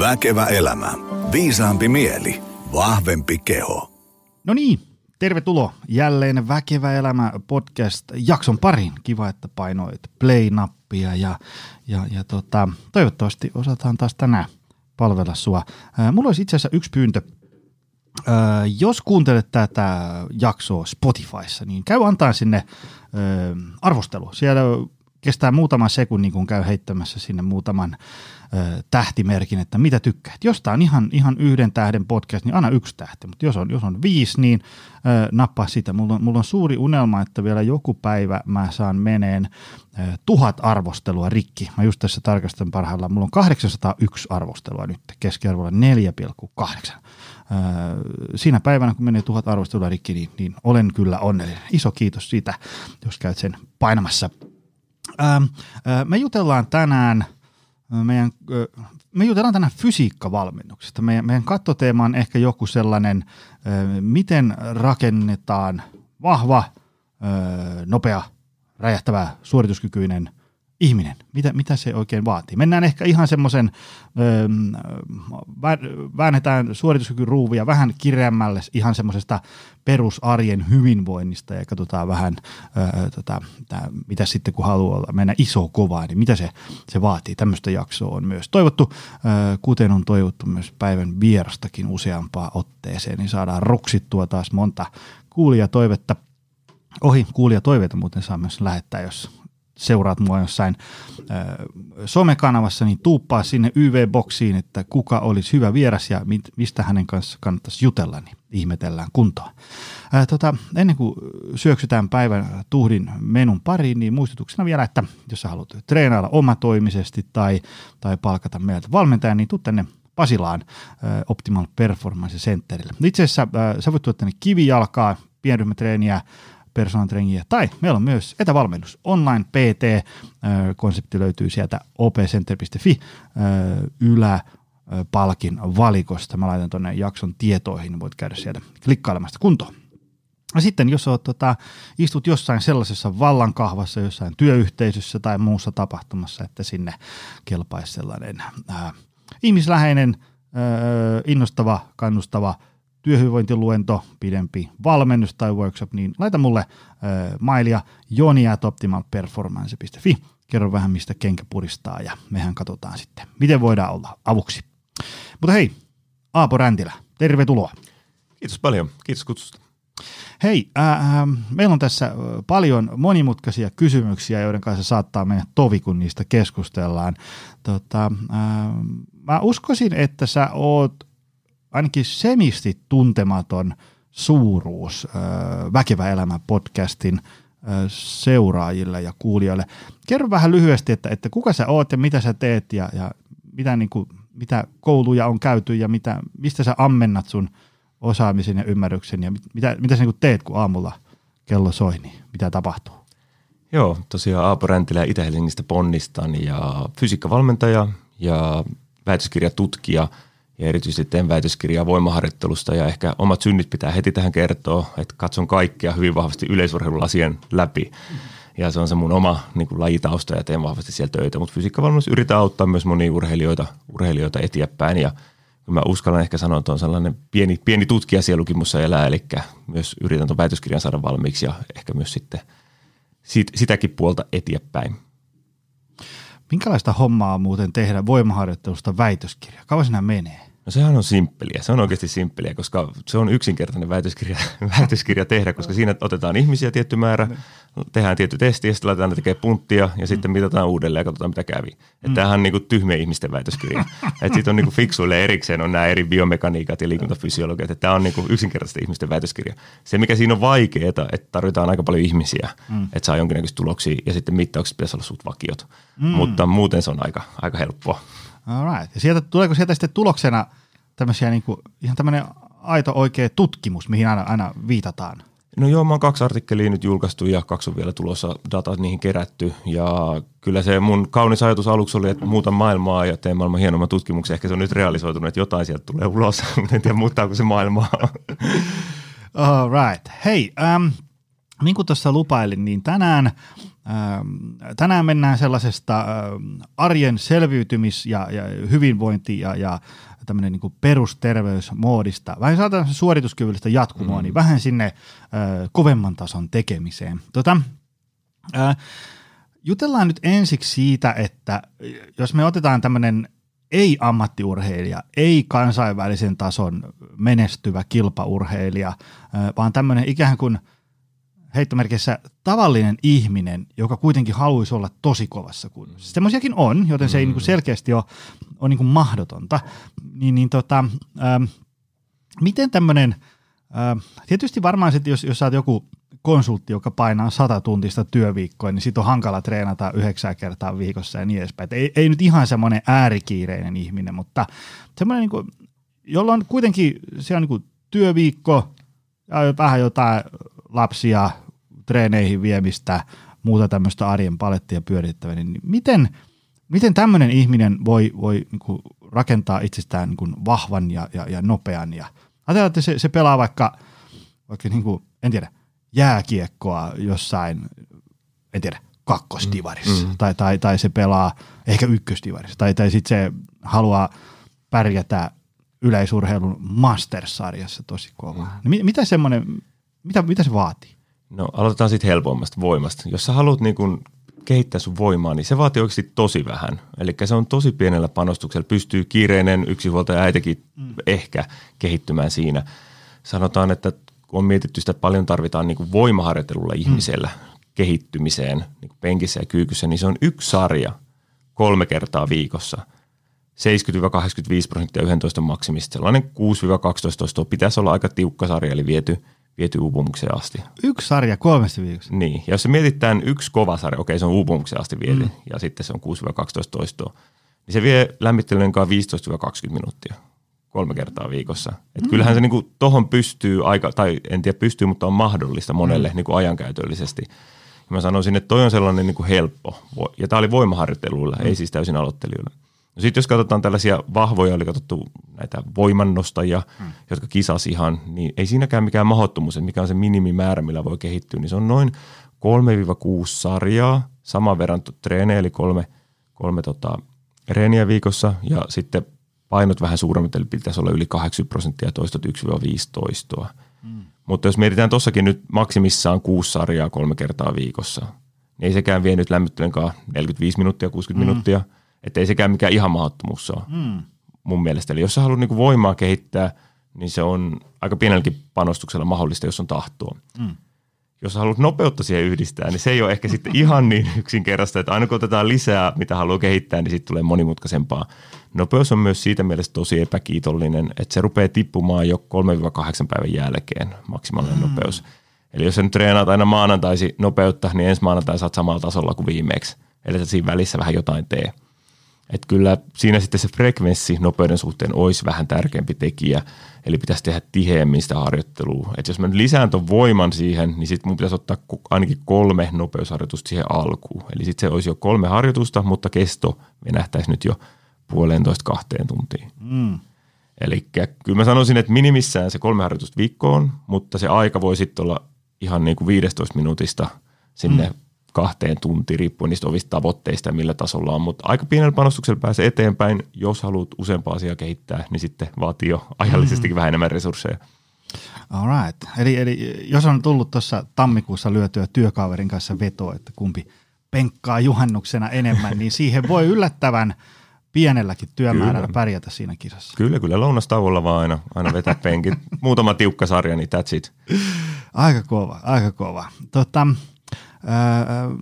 Väkevä elämä. Viisaampi mieli. Vahvempi keho. No niin, tervetuloa jälleen Väkevä elämä podcast jakson pariin. Kiva, että painoit play-nappia ja, ja, ja tota, toivottavasti osataan taas tänään palvella sua. Ää, mulla olisi itse asiassa yksi pyyntö. Ää, jos kuuntelet tätä jaksoa Spotifyssa, niin käy antaa sinne ää, arvostelu. Siellä kestää muutaman sekunnin, kun käy heittämässä sinne muutaman tähtimerkin, että mitä tykkäät. Jos tämä on ihan, ihan yhden tähden podcast, niin anna yksi tähti, mutta jos on, jos on viisi, niin ö, nappaa sitä. Mulla on, mulla on suuri unelma, että vielä joku päivä mä saan meneen ö, tuhat arvostelua rikki. Mä just tässä tarkastan parhaillaan. Mulla on 801 arvostelua nyt, keskiarvolla 4,8 siinä päivänä, kun menee tuhat arvostelua rikki, niin, niin olen kyllä onnellinen. Iso kiitos siitä, jos käyt sen painamassa Ähm, äh, me jutellaan tänään meidän, me jutellaan tänään fysiikkavalmennuksesta. Meidän, meidän kattoteema on ehkä joku sellainen, miten rakennetaan vahva, nopea, räjähtävä, suorituskykyinen ihminen, mitä, mitä se oikein vaatii. Mennään ehkä ihan semmoisen, väännetään suorituskykyruuvia vähän kireämmälle ihan semmoisesta perusarjen hyvinvoinnista ja katsotaan vähän, öö, tota, tää, mitä sitten kun haluaa mennä iso kovaa, niin mitä se, se vaatii. Tämmöistä jaksoa on myös toivottu, öö, kuten on toivottu myös päivän vierastakin useampaa otteeseen, niin saadaan ruksittua taas monta kuulijatoivetta ohi kuulijatoiveita muuten saa myös lähettää, jos seuraat mua jossain äh, somekanavassa, niin tuuppaa sinne YV-boksiin, että kuka olisi hyvä vieras ja mit, mistä hänen kanssa kannattaisi jutella, niin ihmetellään kuntoa. Äh, tota, ennen kuin syöksytään päivän tuhdin menun pariin, niin muistutuksena vielä, että jos sä haluat treenailla omatoimisesti tai, tai palkata meiltä valmentajan, niin tuu tänne Pasilaan äh, Optimal Performance Centerille. Itse asiassa äh, sä voit tuoda tänne kivijalkaa, pienryhmätreeniä, personal tai meillä on myös etävalmennus. Online PT-konsepti löytyy sieltä opcenter.fi ylä palkin valikosta. Mä laitan tuonne jakson tietoihin, niin voit käydä sieltä klikkailemasta kuntoon. Ja sitten jos oot, tota, istut jossain sellaisessa vallankahvassa, jossain työyhteisössä tai muussa tapahtumassa, että sinne kelpaisi sellainen ää, ihmisläheinen, ää, innostava, kannustava – työhyvinvointiluento, pidempi valmennus tai workshop, niin laita mulle äh, mailia joni.optimalperformance.fi. Kerro vähän, mistä kenkä puristaa ja mehän katsotaan sitten, miten voidaan olla avuksi. Mutta hei, Aapo Räntilä, tervetuloa. Kiitos paljon, kiitos kutsusta. Hei, äh, äh, meillä on tässä paljon monimutkaisia kysymyksiä, joiden kanssa saattaa mennä tovi, kun niistä keskustellaan. Tota, äh, mä uskoisin, että sä oot ainakin semisti tuntematon suuruus Väkevä elämä podcastin seuraajille ja kuulijoille. Kerro vähän lyhyesti, että, että kuka sä oot ja mitä sä teet ja, ja mitä, niin kuin, mitä kouluja on käyty ja mitä, mistä sä ammennat sun osaamisen ja ymmärryksen ja mitä, mitä sä niin teet, kun aamulla kello soi, niin mitä tapahtuu? Joo, tosiaan Aapo Räntilä Itä-Helsingistä ponnistan ja fysiikkavalmentaja ja väitöskirjatutkija – ja erityisesti teen väitöskirjaa voimaharjoittelusta ja ehkä omat synnit pitää heti tähän kertoa, että katson kaikkea hyvin vahvasti yleisurheilulasien läpi. Ja se on se mun oma niin kuin lajitausta ja teen vahvasti sieltä töitä, mutta fysiikkavalmennus yritän auttaa myös monia urheilijoita, urheilijoita eteenpäin ja mä uskallan ehkä sanoa, että on sellainen pieni, pieni tutkija sielukin mussa elää, eli myös yritän tuon väitöskirjan saada valmiiksi ja ehkä myös sitten sit, sitäkin puolta eteenpäin. Minkälaista hommaa muuten tehdä voimaharjoittelusta väitöskirja? Kauan sinä menee? No sehän on simppeliä, se on oikeasti simppeliä, koska se on yksinkertainen väitöskirja, väitöskirja tehdä, koska siinä otetaan ihmisiä tietty määrä, tehdään tietty testi ja sitten laitetaan ne tekemään punttia ja sitten mm. mitataan uudelleen ja katsotaan mitä kävi. Että mm. tämähän on niin kuin tyhmiä ihmisten väitöskirja. sitten on niin kuin fiksuille erikseen on nämä eri biomekaniikat ja liikuntafysiologiat, että tämä on niin kuin yksinkertaisesti ihmisten väitöskirja. Se mikä siinä on vaikeaa, että tarvitaan aika paljon ihmisiä, mm. että saa jonkinnäköistä tuloksia ja sitten mittaukset pitäisi olla suht vakiot. Mm. Mutta muuten se on aika, aika helppoa. All right. Ja sieltä, tuleeko sieltä sitten tuloksena tämmöisiä niin kuin, ihan tämmöinen aito oikea tutkimus, mihin aina, aina viitataan? No joo, mä oon kaksi artikkelia nyt julkaistu ja kaksi on vielä tulossa dataa niihin kerätty. Ja kyllä se mun kaunis ajatus aluksi oli, että muutan maailmaa ja teen maailman hienomman tutkimuksen. Ehkä se on nyt realisoitunut, että jotain sieltä tulee ulos, mutta en tiedä muuttaako se maailmaa. All right. Hei, um, niin kuin tuossa lupailin, niin tänään tänään mennään sellaisesta arjen selviytymis- ja, ja hyvinvointi- ja, ja tämmöinen niin perusterveysmoodista, vähän saadaan suorituskyvyllistä jatkumoa, mm. niin vähän sinne äh, kovemman tason tekemiseen. Tota, äh, jutellaan nyt ensiksi siitä, että jos me otetaan tämmöinen ei-ammattiurheilija, ei kansainvälisen tason menestyvä kilpaurheilija, vaan tämmöinen ikään kuin heittomerkissä tavallinen ihminen, joka kuitenkin haluaisi olla tosi kovassa kunnossa. Semmoisiakin on, joten se ei niin kuin selkeästi ole, ole niin kuin mahdotonta. Niin, niin tota, ähm, miten tämmöinen, äh, tietysti varmaan sitten, jos, jos sä oot joku konsultti, joka painaa sata tuntista työviikkoa, niin sit on hankala treenata yhdeksää kertaa viikossa ja niin edespäin. Et ei, ei nyt ihan semmoinen äärikiireinen ihminen, mutta semmoinen, niin kuin, on kuitenkin se on niin kuin työviikko ja vähän jotain lapsia treeneihin viemistä, muuta tämmöistä arjen palettia pyörittävää, niin miten, miten tämmöinen ihminen voi, voi niin kuin rakentaa itsestään niin kuin vahvan ja, ja, ja nopean ja ajatellaan, että se, se pelaa vaikka, vaikka niin kuin, en tiedä, jääkiekkoa jossain, en tiedä, kakkosdivarissa, mm. tai, tai, tai se pelaa ehkä ykkösdivarissa, tai, tai sitten se haluaa pärjätä yleisurheilun Masters-sarjassa tosi kovaa. Mm. Niin mitä semmoinen, mitä, mitä se vaatii? No aloitetaan sitten helpommasta voimasta. Jos sä haluat niin kun kehittää sun voimaa, niin se vaatii oikeasti tosi vähän. Eli se on tosi pienellä panostuksella. Pystyy kiireinen yksinhuoltaja äitikin mm. ehkä kehittymään siinä. Sanotaan, että kun on mietitty sitä, että paljon tarvitaan niin kuin voimaharjoittelulla mm. ihmisellä kehittymiseen niin penkissä ja kyykyssä, niin se on yksi sarja kolme kertaa viikossa. 70-85 prosenttia 11 maksimista. Sellainen 6-12 toistoa pitäisi olla aika tiukka sarja, eli viety, viety uupumukseen asti. Yksi sarja kolmesta viikossa? Niin, ja jos se mietitään yksi kova sarja, okei se on uupumukseen asti viety, mm. ja sitten se on 6-12 toistoa, niin se vie lämmittelyn 15-20 minuuttia kolme kertaa viikossa. Et mm. Kyllähän se niinku tohon pystyy aika, tai en tiedä pystyy, mutta on mahdollista monelle mm. niinku ajankäytöllisesti. Ja mä sanoisin, että toi on sellainen niinku helppo. Ja tämä oli voimaharjoitteluilla, mm. ei siis täysin aloittelijoilla. No sitten jos katsotaan tällaisia vahvoja, oli katsottu näitä voimannostajia, mm. jotka kisas ihan, niin ei siinäkään mikään mahdottomuus, että mikä on se minimimäärä, millä voi kehittyä, niin se on noin 3-6 sarjaa, saman verran treenejä, eli kolme, kolme tota, reeniä viikossa ja sitten painot vähän suuremmat, eli pitäisi olla yli 80 prosenttia toistot 1-5 toistoa. Mm. Mutta jos mietitään tuossakin nyt maksimissaan kuusi sarjaa kolme kertaa viikossa, niin ei sekään vie nyt lämmittelenkaan 45 minuuttia, 60 mm. minuuttia, että ei sekään mikään ihan mahdottomuus ole mm. mun mielestä. Eli jos sä haluat niinku voimaa kehittää, niin se on aika pienelläkin panostuksella mahdollista, jos on tahtoa. Mm jos haluat nopeutta siihen yhdistää, niin se ei ole ehkä sitten ihan niin yksinkertaista, että aina kun otetaan lisää, mitä haluaa kehittää, niin sitten tulee monimutkaisempaa. Nopeus on myös siitä mielessä tosi epäkiitollinen, että se rupeaa tippumaan jo 3-8 päivän jälkeen maksimaalinen mm. nopeus. Eli jos sä nyt treenaat aina maanantaisi nopeutta, niin ensi maanantai saat samalla tasolla kuin viimeksi. Eli sä siinä välissä vähän jotain tee. Että kyllä siinä sitten se frekvenssi nopeuden suhteen olisi vähän tärkeämpi tekijä, eli pitäisi tehdä tiheämmin sitä harjoittelua. Että jos mä lisään ton voiman siihen, niin sitten mun pitäisi ottaa ainakin kolme nopeusharjoitusta siihen alkuun. Eli sitten se olisi jo kolme harjoitusta, mutta kesto venähtäisi nyt jo puolentoista kahteen tuntiin. Mm. Eli kyllä mä sanoisin, että minimissään se kolme harjoitusta viikkoon, mutta se aika voi sitten olla ihan niin kuin 15 minuutista sinne mm kahteen tuntiin, riippuen niistä ovista tavoitteista ja millä tasolla on, mutta aika pienellä panostuksella pääsee eteenpäin. Jos haluat useampaa asiaa kehittää, niin sitten vaatii jo ajallisestikin mm. vähän enemmän resursseja. All right. Eli, eli jos on tullut tuossa tammikuussa lyötyä työkaverin kanssa vetoa, että kumpi penkkaa juhannuksena enemmän, niin siihen voi yllättävän pienelläkin työmäärällä kyllä. pärjätä siinä kisassa. Kyllä, kyllä lounastauolla vaan aina, aina vetää penkit. Muutama tiukka sarja, niin that's it. Aika kova, aika kova. Tota, Öö,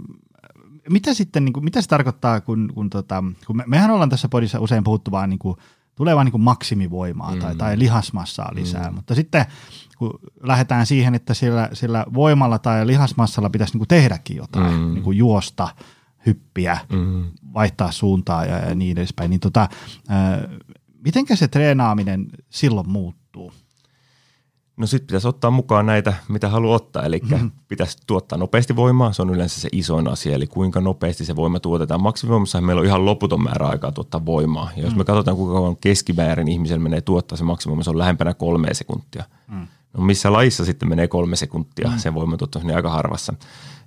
mitä sitten, niin kuin, mitä se tarkoittaa, kun, kun, tota, kun me, mehän ollaan tässä podissa usein puhuttu vaan niin kuin, tulee vaan niin maksimivoimaa mm. tai, tai lihasmassaa lisää, mm. mutta sitten kun lähdetään siihen, että sillä, sillä voimalla tai lihasmassalla pitäisi niin kuin tehdäkin jotain, mm. niin kuin juosta, hyppiä, mm. vaihtaa suuntaa ja, ja niin edespäin, niin tota, mitenkä se treenaaminen silloin muuttuu? No sitten pitäisi ottaa mukaan näitä, mitä haluaa ottaa, eli mm-hmm. pitäisi tuottaa nopeasti voimaa, se on yleensä se isoin asia, eli kuinka nopeasti se voima tuotetaan. Maksimivoimassa meillä on ihan loputon määrä aikaa tuottaa voimaa, ja jos mm. me katsotaan kuinka kauan keskimäärin ihmisellä menee tuottaa se maksimivoima, se on lähempänä kolme sekuntia. Mm. No missä lajissa sitten menee kolme sekuntia mm. sen voiman tuottaminen niin aika harvassa.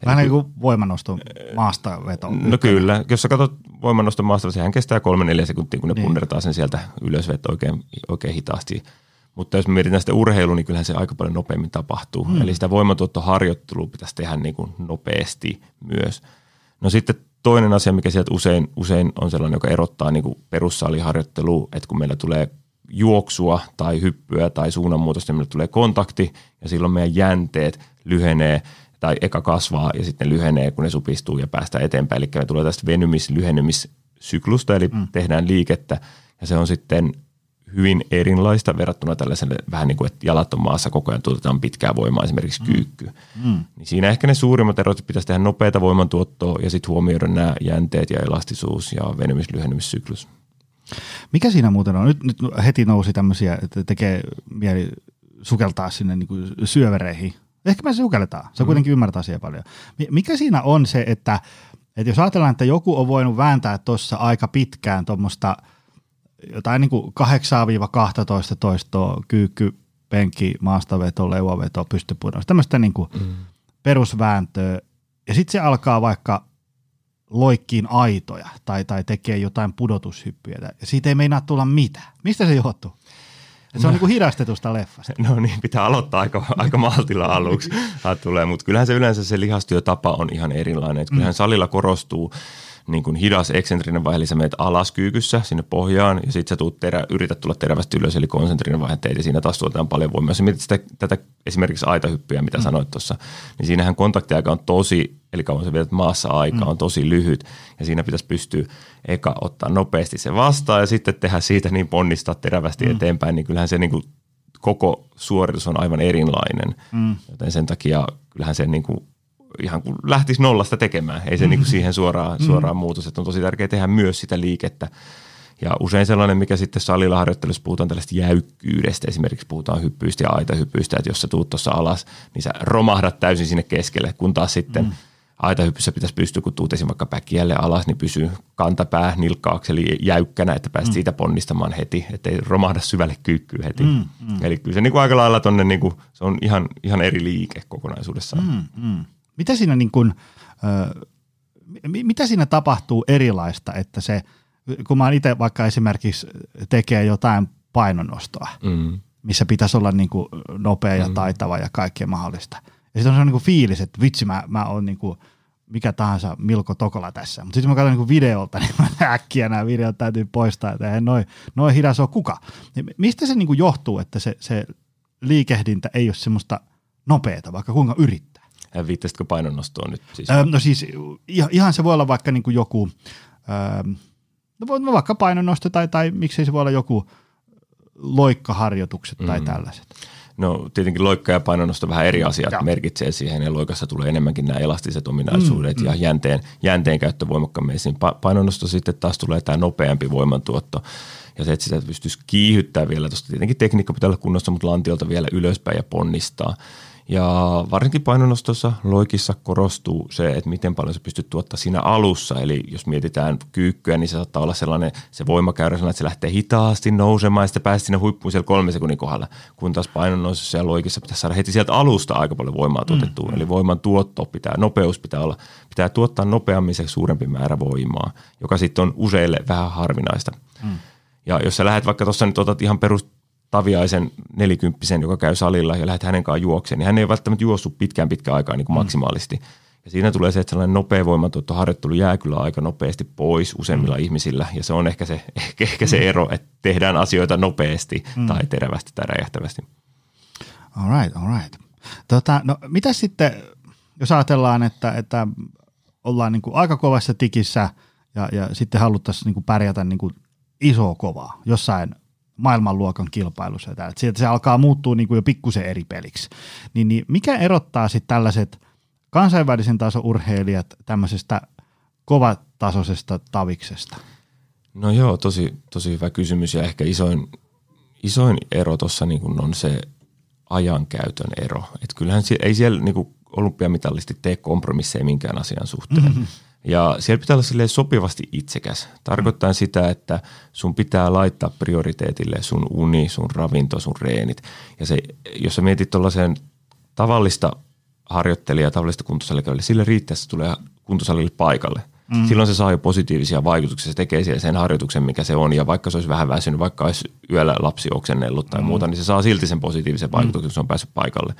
Vähän niin kuin voimanoston maastaveto. No kyllä, jos sä katsot voimannoston maasta, sehän kestää kolme neljä sekuntia, kun ne niin. punnertaa sen sieltä ylös oikein, oikein hitaasti. Mutta jos me mietitään sitä urheilua, niin kyllähän se aika paljon nopeammin tapahtuu. Hmm. Eli sitä voimantuottoharjoittelua pitäisi tehdä niin kuin nopeasti myös. No sitten toinen asia, mikä sieltä usein, usein on sellainen, joka erottaa niin perussaliharjoittelua, että kun meillä tulee juoksua tai hyppyä tai suunnanmuutosta, niin meillä tulee kontakti ja silloin meidän jänteet lyhenee tai eka kasvaa ja sitten ne lyhenee, kun ne supistuu ja päästään eteenpäin. Eli me tulee tästä venymis-lyhenymissyklusta, eli mm. tehdään liikettä ja se on sitten hyvin erilaista verrattuna tällaiselle vähän niin kuin, että jalat on maassa koko ajan tuotetaan pitkää voimaa, esimerkiksi mm. kyykky. Mm. Niin siinä ehkä ne suurimmat erot, että pitäisi tehdä nopeita voimantuottoa ja sitten huomioida nämä jänteet ja elastisuus ja venymis-lyhenymissyklus. Mikä siinä muuten on? Nyt, nyt heti nousi tämmöisiä, että tekee mieli sukeltaa sinne niin kuin syövereihin. Ehkä me sukelletaan, se mm. kuitenkin ymmärtää asiaa paljon. Mikä siinä on se, että, että jos ajatellaan, että joku on voinut vääntää tuossa aika pitkään tuommoista – jotain niin kuin 8-12 toistoa, kyykky, penkki, maastaveto, leuaveto, pystypudotus, tämmöistä niin kuin mm. perusvääntöä. Ja sitten se alkaa vaikka loikkiin aitoja tai, tai tekee jotain pudotushyppyjä. Ja siitä ei meinaa tulla mitään. Mistä se johtuu? Se on no, niin kuin hidastetusta leffasta. No niin, pitää aloittaa aika, aika maltilla aluksi. tulee, mutta kyllähän se yleensä se lihastyötapa on ihan erilainen. Et kyllähän mm. salilla korostuu niin kuin hidas eksentrinen vaihe, eli sä menet alas kyykyssä sinne pohjaan ja sitten sä tuut terä, yrität tulla terävästi ylös, eli konsentrinen vaihe teet ja siinä taas tuotetaan paljon voimaa. Jos mietit sitä, tätä esimerkiksi aitahyppyä, mitä mm. sanoit tuossa, niin siinähän kontaktiaika on tosi, eli kauan sä vietät maassa aikaa, mm. on tosi lyhyt ja siinä pitäisi pystyä eka ottaa nopeasti se vastaan ja sitten tehdä siitä niin ponnistaa terävästi mm. eteenpäin, niin kyllähän se niin kuin koko suoritus on aivan erilainen. Mm. Joten sen takia kyllähän se niin kuin ihan kuin lähtisi nollasta tekemään. Ei se niin kuin mm-hmm. siihen suoraan, mm-hmm. suoraan muutos, että on tosi tärkeää tehdä myös sitä liikettä. Ja usein sellainen, mikä sitten salilla harjoittelussa puhutaan tällaista jäykkyydestä, esimerkiksi puhutaan hyppyistä ja aitahyppyistä, että jos sä tuut tuossa alas, niin sä romahdat täysin sinne keskelle, kun taas sitten mm. aitahyppyssä pitäisi pystyä, kun tuut vaikka päkiälle alas, niin pysyy kantapää, nilkkaakseli jäykkänä, että pääset mm. siitä ponnistamaan heti, ettei romahda syvälle kyykkyyn heti. Mm, mm. Eli kyllä se niin kuin aika lailla tonne, niin kuin, se on ihan, ihan eri liike kokonaisuudessaan. Mm, mm. Mitä siinä, niin kuin, mitä siinä tapahtuu erilaista, että se, kun mä itse vaikka esimerkiksi tekee jotain painonnostoa, mm. missä pitäisi olla niin kuin nopea ja mm. taitava ja kaikkea mahdollista. Ja sitten on se niin kuin fiilis, että vitsi mä, mä oon niin kuin mikä tahansa Milko Tokola tässä. Mutta sitten mä katson niin videolta, niin mä äkkiä nämä videot täytyy poistaa, että eihän noin noi hidas ole kuka. Niin mistä se niin kuin johtuu, että se, se liikehdintä ei ole semmoista nopeata, vaikka kuinka yrittää? Viittasitkö painonnostoon nyt? Siis? Öö, no siis ihan se voi olla vaikka niin kuin joku, öö, no voi vaikka painonnosto tai, tai miksei se voi olla joku loikkaharjoitukset tai mm. tällaiset. No tietenkin loikka ja painonnosto vähän eri asiat ja. merkitsee siihen ja loikassa tulee enemmänkin nämä elastiset ominaisuudet mm, ja mm. jänteen, jänteen käyttö voimakkaammin. Painonnosto sitten taas tulee tämä nopeampi voimantuotto ja se, että sitä pystyisi kiihyttää vielä, tuosta tietenkin tekniikka pitää olla kunnossa, mutta lantiolta vielä ylöspäin ja ponnistaa. Ja varsinkin painonnostossa loikissa korostuu se, että miten paljon se pystyt tuottaa siinä alussa. Eli jos mietitään kyykkyä, niin se saattaa olla sellainen se voimakäyrä sellainen, että se lähtee hitaasti nousemaan ja sitten pääsee sinne huippuun siellä kolme sekunnin kohdalla. Kun taas painonnostossa ja loikissa pitäisi saada heti sieltä alusta aika paljon voimaa tuotettua. Mm. Eli voiman tuotto pitää, nopeus pitää olla, pitää tuottaa nopeammin se suurempi määrä voimaa, joka sitten on useille vähän harvinaista. Mm. Ja jos sä lähdet vaikka tuossa nyt otat ihan perus Taviaisen nelikymppisen, joka käy salilla ja lähdet hänen kanssaan juokseen, niin hän ei välttämättä juossut pitkään pitkään aikaa niin kuin mm. maksimaalisesti. Ja siinä tulee se, että sellainen nopea harjoittelu jää kyllä aika nopeasti pois useimmilla mm. ihmisillä. Ja se on ehkä se, ehkä, ehkä se mm. ero, että tehdään asioita nopeasti mm. tai terävästi tai räjähtävästi. All right, all right. Tota, no, mitä sitten, jos ajatellaan, että, että ollaan niin kuin aika kovassa tikissä ja, ja sitten haluttaisiin niin kuin pärjätä niin kuin iso kovaa jossain maailmanluokan kilpailussa. Että sieltä se alkaa muuttua niin kuin jo pikkusen eri peliksi. Niin, niin mikä erottaa sitten tällaiset kansainvälisen tason urheilijat tämmöisestä kovatasoisesta taviksesta? No joo, tosi, tosi hyvä kysymys ja ehkä isoin, isoin ero tuossa niin on se ajankäytön ero. Et kyllähän ei siellä niin olympiamitallisti tee kompromisseja minkään asian suhteen. Mm-hmm. Ja siellä pitää olla sopivasti itsekäs. Tarkoittaa sitä, että sun pitää laittaa prioriteetille sun uni, sun ravinto, sun reenit. Ja se, jos sä mietit tuollaisen tavallista harjoittelija tavallista kuntosalilla sille riittää, että se tulee kuntosalille paikalle. Mm. Silloin se saa jo positiivisia vaikutuksia, se tekee siellä sen harjoituksen, mikä se on, ja vaikka se olisi vähän väsynyt, vaikka olisi yöllä lapsi oksennellut tai mm. muuta, niin se saa silti sen positiivisen vaikutuksen, kun se on päässyt paikalle.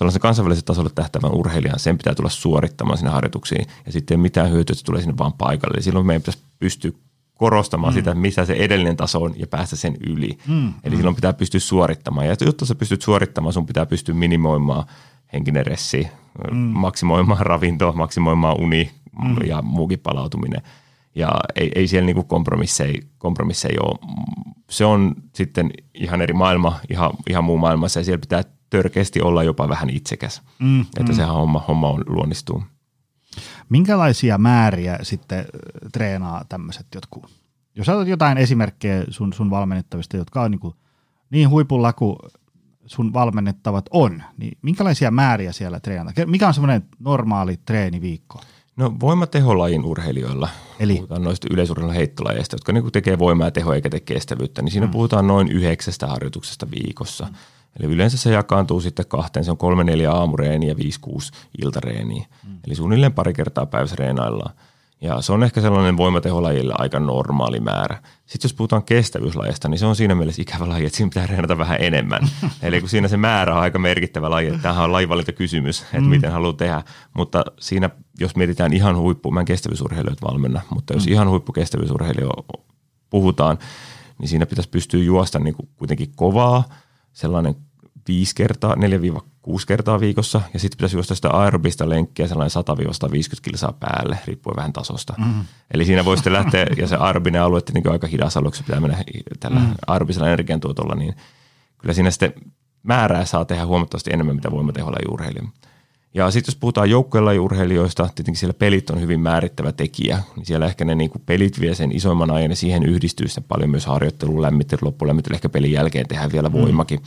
Tuollaisen kansainvälisen tasolle tähtävän urheilijan, sen pitää tulla suorittamaan sinne harjoituksiin, ja sitten ei mitään hyötyä, että se tulee sinne vaan paikalle. Eli silloin meidän pitäisi pystyä korostamaan mm. sitä, missä se edellinen taso on ja päästä sen yli. Mm. Eli mm. silloin pitää pystyä suorittamaan. Ja jotta sä pystyt suorittamaan, sun pitää pystyä minimoimaan henkinen ressi, mm. maksimoimaan ravinto, maksimoimaan uni mm. ja muukin palautuminen. Ja ei, ei siellä niinku kompromisseja, kompromisseja ole. Se on sitten ihan eri maailma, ihan, ihan muu maailmassa ja siellä pitää törkeästi olla jopa vähän itsekäs, mm. että mm. se homma, homma on luonnistuu. Minkälaisia määriä sitten treenaa tämmöiset jotkut? Jos otat jotain esimerkkejä sun, sun valmennettavista, jotka on niin, kuin niin huipulla kuin sun valmennettavat on, niin minkälaisia määriä siellä treenaa? Mikä on semmoinen normaali treeniviikko? No voimateholajin urheilijoilla, Eli? puhutaan noista yleisurheilun heittolajeista, jotka niin tekee voimaa ja tehoa eikä tee kestävyyttä, niin siinä mm. puhutaan noin yhdeksästä harjoituksesta viikossa. Mm. Eli yleensä se jakaantuu sitten kahteen, se on kolme neljä aamureeniä ja viisi kuusi iltareeniä. Mm. Eli suunnilleen pari kertaa päivässä reenaillaan. Ja se on ehkä sellainen voimateholajille aika normaali määrä. Sitten jos puhutaan kestävyyslajista, niin se on siinä mielessä ikävä laji, että siinä pitää reenata vähän enemmän. Eli kun siinä se määrä on aika merkittävä laji, että tämähän on lajivalintakysymys, että mm. miten haluaa tehdä. Mutta siinä, jos mietitään ihan huippu, mä en kestävyysurheilijoita valmenna, mutta jos mm. ihan huippukestävyysurheilijoita puhutaan, niin siinä pitäisi pystyä juosta niin kuin kuitenkin kovaa, sellainen viisi kertaa, 4-6 kertaa viikossa, ja sitten pitäisi juosta sitä aerobista lenkkiä sellainen 100-150 kilsaa päälle, riippuen vähän tasosta. Mm. Eli siinä voi sitten lähteä, ja se aerobinen alue niin aika hidas alue, se pitää mennä tällä mm. aerobisella energiantuotolla, niin kyllä siinä sitten määrää saa tehdä huomattavasti enemmän, mitä voimateholla urheilija. Ja sitten jos puhutaan joukkuelajiurheilijoista, tietenkin siellä pelit on hyvin määrittävä tekijä, niin siellä ehkä ne niin pelit vie sen isoimman ajan ja siihen yhdistyy sitten paljon myös harjoittelu, lämmittely, loppulämmittely, ehkä pelin jälkeen tehdään vielä mm. voimakin. Mm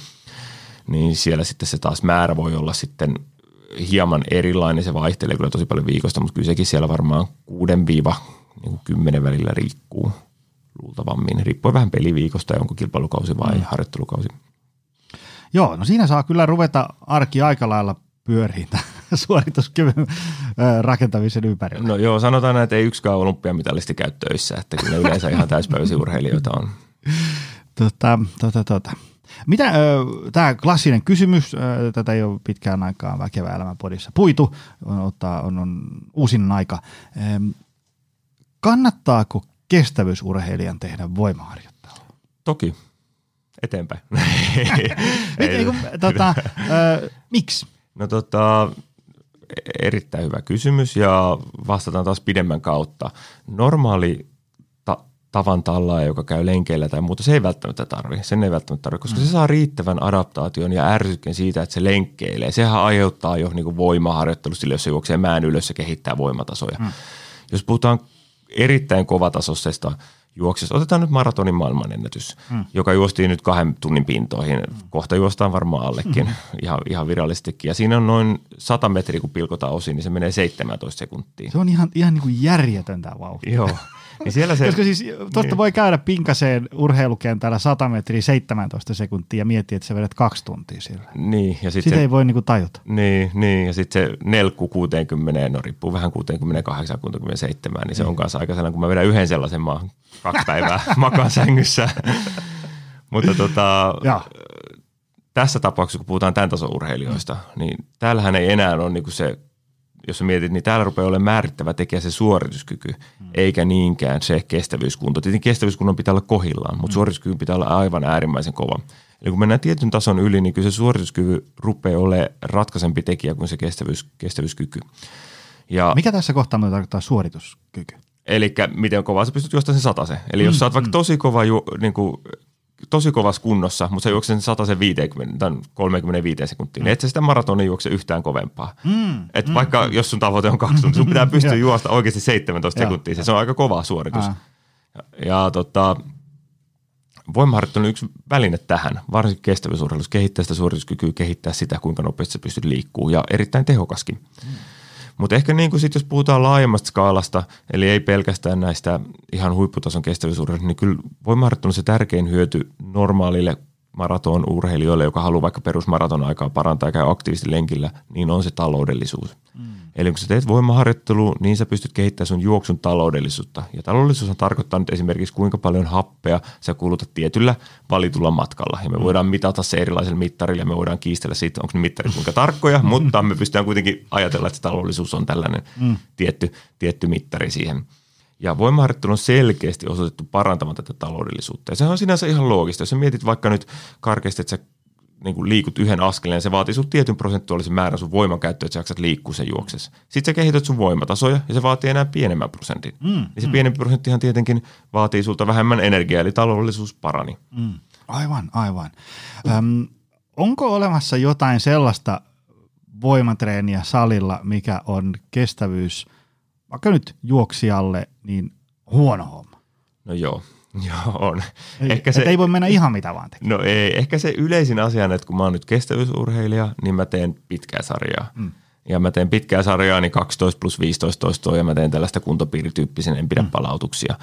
niin siellä sitten se taas määrä voi olla sitten hieman erilainen, se vaihtelee kyllä tosi paljon viikosta, mutta kyllä sekin siellä varmaan 6-10 niin välillä riikkuu luultavammin, riippuen vähän peliviikosta ja onko kilpailukausi vai mm. harjoittelukausi. Joo, no siinä saa kyllä ruveta arki aika lailla pyöriin suorituskyvyn rakentamisen ympärillä. No joo, sanotaan näin, että ei yksikään olympiamitalisti käy töissä, että kyllä yleensä ihan täyspäiväisiä urheilijoita on. Tota, tota, tota. Mitä tämä klassinen kysymys, tätä ei ole pitkään aikaan väkevä elämän podissa puitu, on, ottaa, on, on uusin aika. Kannattaako kestävyysurheilijan tehdä voimaharjoittelua? Toki. Eteenpäin. ei, kun, tota, ö, miksi? No tota, erittäin hyvä kysymys ja vastataan taas pidemmän kautta. Normaali tavan tallaa, joka käy lenkeillä tai muuta, se ei välttämättä tarvi. Sen ei välttämättä tarvi, koska mm. se saa riittävän adaptaation ja ärsykkeen siitä, että se lenkkeilee. Sehän aiheuttaa jo niin voimaharjoittelu sille, jos se juoksee mään ylös ja kehittää voimatasoja. Mm. Jos puhutaan erittäin kovatasoisesta juoksesta, otetaan nyt maratonin maailmanennätys, mm. joka juostiin nyt kahden tunnin pintoihin. Mm. Kohta juostaan varmaan allekin, mm. ihan, ihan virallisestikin. Ja siinä on noin 100 metriä, kun pilkotaan osin, niin se menee 17 sekuntia. Se on ihan, ihan niin kuin järjetöntä vauhtia. Joo. Niin siellä se, Koska siis tuosta niin. voi käydä pinkaseen urheilukentällä 100 metriä 17 sekuntia ja miettiä, että sä vedät kaksi tuntia siellä. Niin, ja sit Sitä se, ei voi niinku tajuta. Niin, niin ja sitten se nelkku 60, no riippuu vähän 68, 67, niin se on niin. kanssa aika sellainen, kun mä vedän yhden sellaisen maan kaksi päivää makaan sängyssä. Mutta tota, tässä tapauksessa, kun puhutaan tämän tason urheilijoista, niin täällähän ei enää ole niinku se jos sä mietit, niin täällä rupeaa olemaan määrittävä tekijä se suorituskyky, mm. eikä niinkään se kestävyyskunto. Tietenkin kestävyyskunnon pitää olla kohillaan, mutta mm. suorituskyky pitää olla aivan äärimmäisen kova. Eli kun mennään tietyn tason yli, niin kyllä se suorituskyky rupeaa olemaan ratkaisempi tekijä kuin se kestävyys, kestävyyskyky. Ja, Mikä tässä kohtaa me tarkoittaa suorituskyky? Eli miten kovaa sä pystyt juostamaan sen satase. Eli jos mm, sä oot vaikka mm. tosi kova ju, niin kuin tosi kovassa kunnossa, mutta sä juokset sen 50 tai 35 sekuntia, mm. niin et sä sitä maratonia juokse yhtään kovempaa. Mm. Et mm. vaikka jos sun tavoite on kaksi tuntia, sun pitää pystyä juosta oikeasti 17 sekuntia, se on aika kova suoritus. Ja, ja tota, voimaharjoittelu on yksi väline tähän, varsinkin kestävyysurheilussa, kehittää sitä suorituskykyä, kehittää sitä, kuinka nopeasti sä pystyt liikkuu ja erittäin tehokaskin. Mm. Mutta ehkä niin kuin sit, jos puhutaan laajemmasta skaalasta, eli ei pelkästään näistä ihan huipputason kestävyysurheilusta, niin kyllä voimaharjoittelu on se tärkein hyöty normaalille maraton urheilijoille, joka haluaa vaikka perusmaraton aikaa parantaa ja käy aktiivisesti lenkillä, niin on se taloudellisuus. Mm. Eli kun sä teet voimaharjoittelua, niin sä pystyt kehittämään sun juoksun taloudellisuutta. Ja taloudellisuus tarkoittaa nyt esimerkiksi kuinka paljon happea sä kulutat tietyllä valitulla matkalla. Ja me mm. voidaan mitata se erilaisella mittarilla ja me voidaan kiistellä siitä, onko ne mittarit kuinka tarkkoja, mutta me pystytään kuitenkin ajatella, että se taloudellisuus on tällainen mm. tietty, tietty mittari siihen. Ja voimaharjoittelu on selkeästi osoitettu parantamaan tätä taloudellisuutta. Ja se on sinänsä ihan loogista. Jos sä mietit vaikka nyt karkeasti, että sä niin kuin liikut yhden askeleen, se vaatii sun tietyn prosentuaalisen määrän sun voimankäyttöä, että sä jaksat liikkua sen juoksessa. Sitten sä kehität sun voimatasoja ja se vaatii enää pienemmän prosentin. Mm, niin se mm. pienempi prosenttihan tietenkin vaatii sulta vähemmän energiaa, eli taloudellisuus parani. Mm. Aivan, aivan. Öm, onko olemassa jotain sellaista voimatreeniä salilla, mikä on kestävyys, vaikka nyt juoksijalle, niin huono homma? No joo, Joo, on. Ei, ehkä se, ei voi mennä ihan mitä vaan tekemään. No ei, ehkä se yleisin asia että kun mä oon nyt kestävyysurheilija, niin mä teen pitkää sarjaa. Mm. Ja mä teen pitkää sarjaa, niin 12 plus 15 toistoa, ja mä teen tällaista kuntopiirityyppisen, en pidä mm. palautuksia.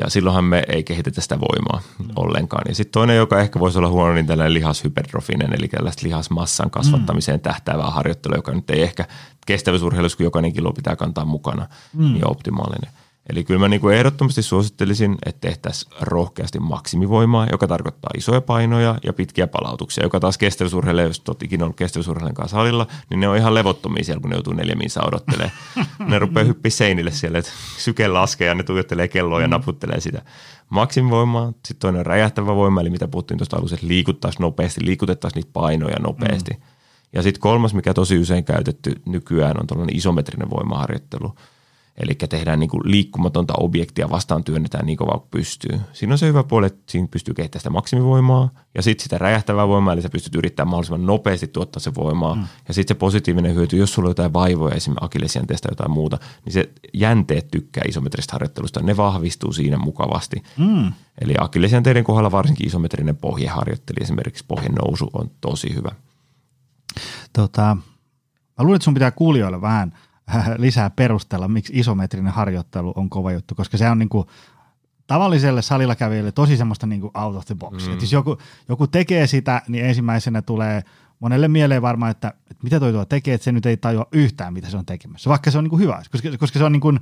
Ja silloinhan me ei kehitetä sitä voimaa mm. ollenkaan. Ja sitten toinen, joka ehkä voisi olla huono, niin tällainen lihashypertrofinen, eli tällaista lihasmassan kasvattamiseen mm. tähtäävää harjoittelua, joka nyt ei ehkä kestävyysurheilussa, kun jokainen kilo pitää kantaa mukana, mm. niin optimaalinen. Eli kyllä mä niin kuin ehdottomasti suosittelisin, että tehtäisiin rohkeasti maksimivoimaa, joka tarkoittaa isoja painoja ja pitkiä palautuksia, joka taas kestävyysurheille, jos olet ikinä ollut kestävyysurheilijan kanssa salilla, niin ne on ihan levottomia siellä, kun ne joutuu neljä minsa odottelee. ne rupeaa hyppiä seinille siellä, että syke laskee ja ne tuijottelee kelloa ja mm. naputtelee sitä maksimivoimaa. Sitten toinen räjähtävä voima, eli mitä puhuttiin tuosta alussa, että liikuttaisiin nopeasti, liikutettaisiin niitä painoja nopeasti. Mm. Ja sitten kolmas, mikä tosi usein käytetty nykyään, on tuollainen isometrinen voimaharjoittelu – Eli tehdään niin kuin liikkumatonta objektia vastaan työnnetään niin kovaa kuin pystyy. Siinä on se hyvä puoli, että siinä pystyy kehittämään sitä maksimivoimaa ja sitten sitä räjähtävää voimaa, eli sä pystyt yrittämään mahdollisimman nopeasti tuottaa se voimaa. Mm. Ja sitten se positiivinen hyöty, jos sulla on jotain vaivoja, esimerkiksi akillesjänteestä jotain muuta, niin se jänteet tykkää isometristä harjoittelusta, ne vahvistuu siinä mukavasti. Mm. Eli akillesjänteiden kohdalla varsinkin isometrinen pohjeharjoittelu, esimerkiksi pohjen nousu on tosi hyvä. Tota, mä luulen, että sun pitää kuulijoille vähän – lisää perustella, miksi isometrinen harjoittelu on kova juttu, koska se on niin kuin tavalliselle salilla kävijälle tosi semmoista niin kuin out of the box. Mm. Et jos joku, joku tekee sitä, niin ensimmäisenä tulee monelle mieleen varmaan, että, että mitä toi tuo tekee, että se nyt ei tajua yhtään, mitä se on tekemässä, vaikka se on niin kuin hyvä, koska, koska se on niin kuin